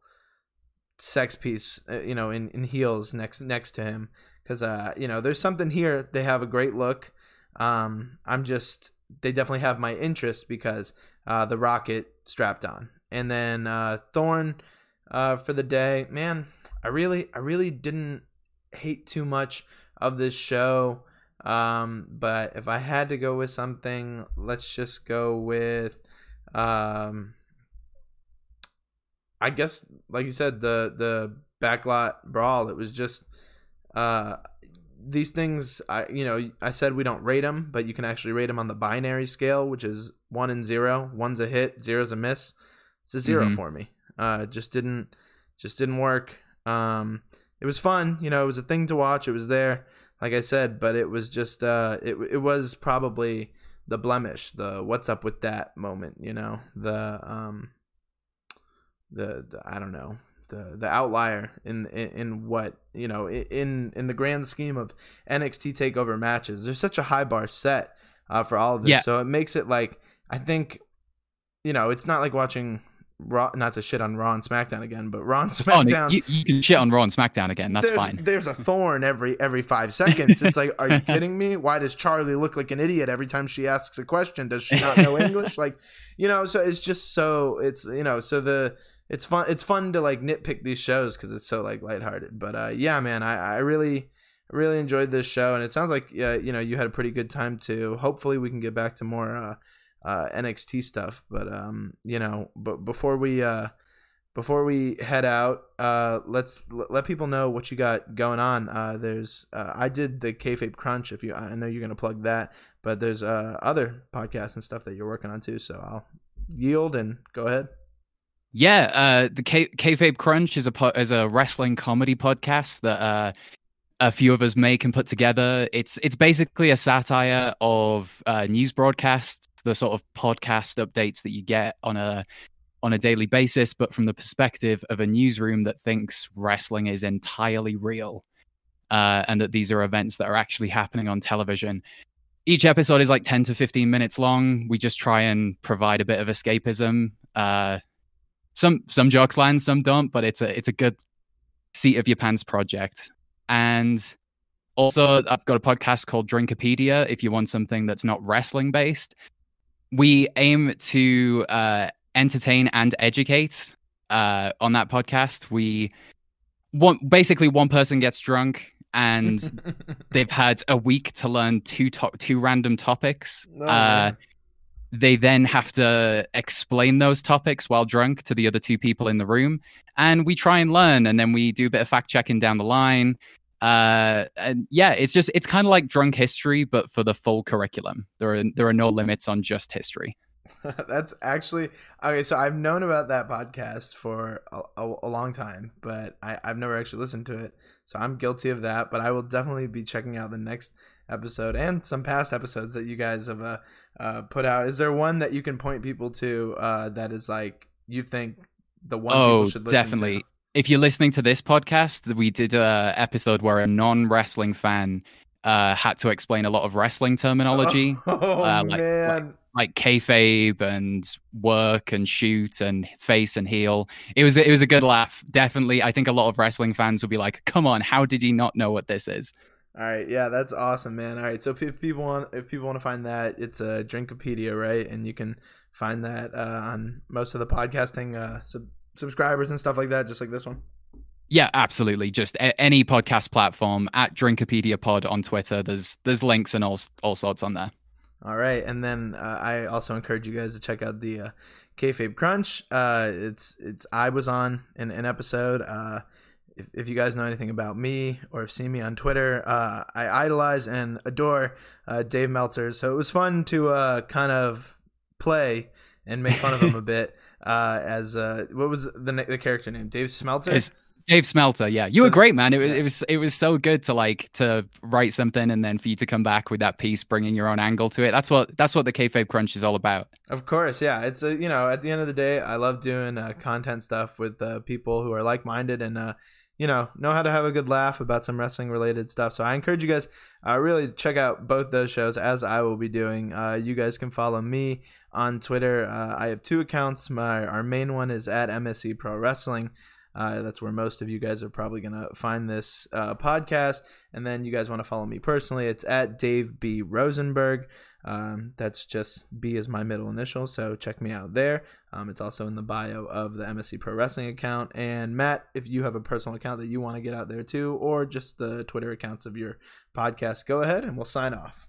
sex piece uh, you know in, in heels next next to him. Because uh you know there's something here. They have a great look. Um i'm just they definitely have my interest because uh the rocket strapped on. And then uh thorn uh, for the day. Man, I really, I really didn't hate too much of this show. Um, but if I had to go with something, let's just go with, um, I guess, like you said, the the backlot brawl. It was just, uh, these things. I you know I said we don't rate them, but you can actually rate them on the binary scale, which is one and zero. One's a hit, zero's a miss. It's a 0 Mhm. for me. Uh, just didn't just didn't work. Um, it was fun, you know, it was a thing to watch. It was there, like I said, but it was just uh, it it was probably the blemish, the what's up with that moment, you know, the um, the, the I don't know, the the outlier in in, in what you know in in the grand scheme of NXT Takeover matches. There's such a high bar set uh, for all of this, Yeah. so it makes it like I think, you know, it's not like watching. Raw, not to shit on Raw and SmackDown again, but Raw and Oh, SmackDown you, you can shit on Raw and SmackDown again. That's there's, fine. There's a thorn every every five seconds. It's like, are you kidding me? Why does Charlie look like an idiot every time she asks a question? Does she not know English? Like, you know, so it's just so it's you know, so the it's fun it's fun to like nitpick these shows because it's so like lighthearted. But uh, yeah, man, I I really really enjoyed this show, and it sounds like uh, you know you had a pretty good time too. Hopefully, we can get back to more uh, uh, NXT stuff. But um, you know, but before we uh before we head out, uh, let's l- let people know what you got going on. Uh, there's uh, I did the Kayfabe Crunch. If you, I know you're gonna plug that, but there's uh, other podcasts and stuff that you're working on too. So I'll yield and go ahead. Yeah, uh, the K- Kayfabe Crunch is a po- is a wrestling comedy podcast that uh, a few of us make and put together. It's it's basically a satire of uh, news broadcasts, the sort of podcast updates that you get on a on a daily basis, but from the perspective of a newsroom that thinks wrestling is entirely real, uh, and that these are events that are actually happening on television. Each episode is like ten to fifteen minutes long. We just try and provide a bit of escapism. Uh, some some jokes land, some don't, but it's a it's a good seat of your pants project. And also, I've got a podcast called Drinkipedia. If you want something that's not wrestling based, we aim to uh, entertain and educate uh, on that podcast. We one basically one person gets drunk and they've had a week to learn two to- two random topics. Oh, uh, they then have to explain those topics while drunk to the other two people in the room and we try and learn and then we do a bit of fact checking down the line uh and yeah it's just it's kind of like drunk history but for the full curriculum there are there are no limits on just history That's actually okay. So I've known about that podcast for a, a, a long time, but I, I've never actually listened to it. So I'm guilty of that. But I will definitely be checking out the next episode and some past episodes that you guys have uh, uh, put out. Is there one that you can point people to uh, that is like you think the one oh people should listen definitely to? If you're listening to this podcast we did a episode where a non-wrestling fan uh had to explain a lot of wrestling terminology Oh uh, like- man, like kayfabe and work and shoot and face and heel. It was it was a good laugh. Definitely, I think a lot of wrestling fans will be like, "Come on, how did he not know what this is?" All right, yeah, that's awesome, man. All right, so if people want, if people want to find that, it's a Drinkipedia, right? And you can find that uh, on most of the podcasting uh, sub- subscribers and stuff like that, just like this one. Yeah, absolutely. Just a- any podcast platform at Drinkipedia Pod on Twitter. There's there's links and all all sorts on there. All right, and then uh, I also encourage you guys to check out the uh, Kayfabe Crunch. Uh, it's it's I was on in an episode. Uh, if, if you guys know anything about me or have seen me on Twitter, uh, I idolize and adore uh, Dave Meltzer. So it was fun to uh, kind of play and make fun of him a bit. Uh, as uh, what was the the character name? Dave Smelter. It's Dave Smelter. Yeah, you were great, man. It was it was it was so good to like to write something and then for you to come back with that piece, bringing your own angle to it. That's what that's what the kayfabe crunch is all about. Of course, yeah. It's a you know at the end of the day, I love doing uh, content stuff with uh, people who are like minded and uh, you know know how to have a good laugh about some wrestling related stuff. So I encourage you guys uh, really check out both those shows as I will be doing. Uh, you guys can follow me on Twitter. Uh, I have two accounts. My our main one is at MSC Pro Wrestling. Uh, that's where most of you guys are probably gonna find this uh, podcast. And then you guys want to follow me personally? It's at Dave B Rosenberg. Um, that's just B is my middle initial, so check me out there. Um, it's also in the bio of the MSC Pro Wrestling account. And Matt, if you have a personal account that you want to get out there too, or just the Twitter accounts of your podcast, go ahead and we'll sign off.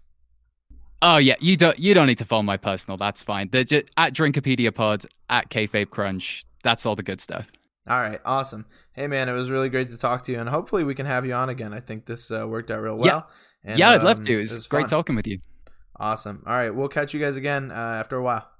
Oh yeah, you don't you don't need to follow my personal. That's fine. They're just at Drinkipedia Pod at kayfabe crunch. That's all the good stuff. All right, awesome. Hey man, it was really great to talk to you, and hopefully we can have you on again. I think this uh, worked out real Yeah. well. And, yeah, I'd love um, to. It was, great fun. talking with you. Awesome. All right, we'll catch you guys again uh, after a while.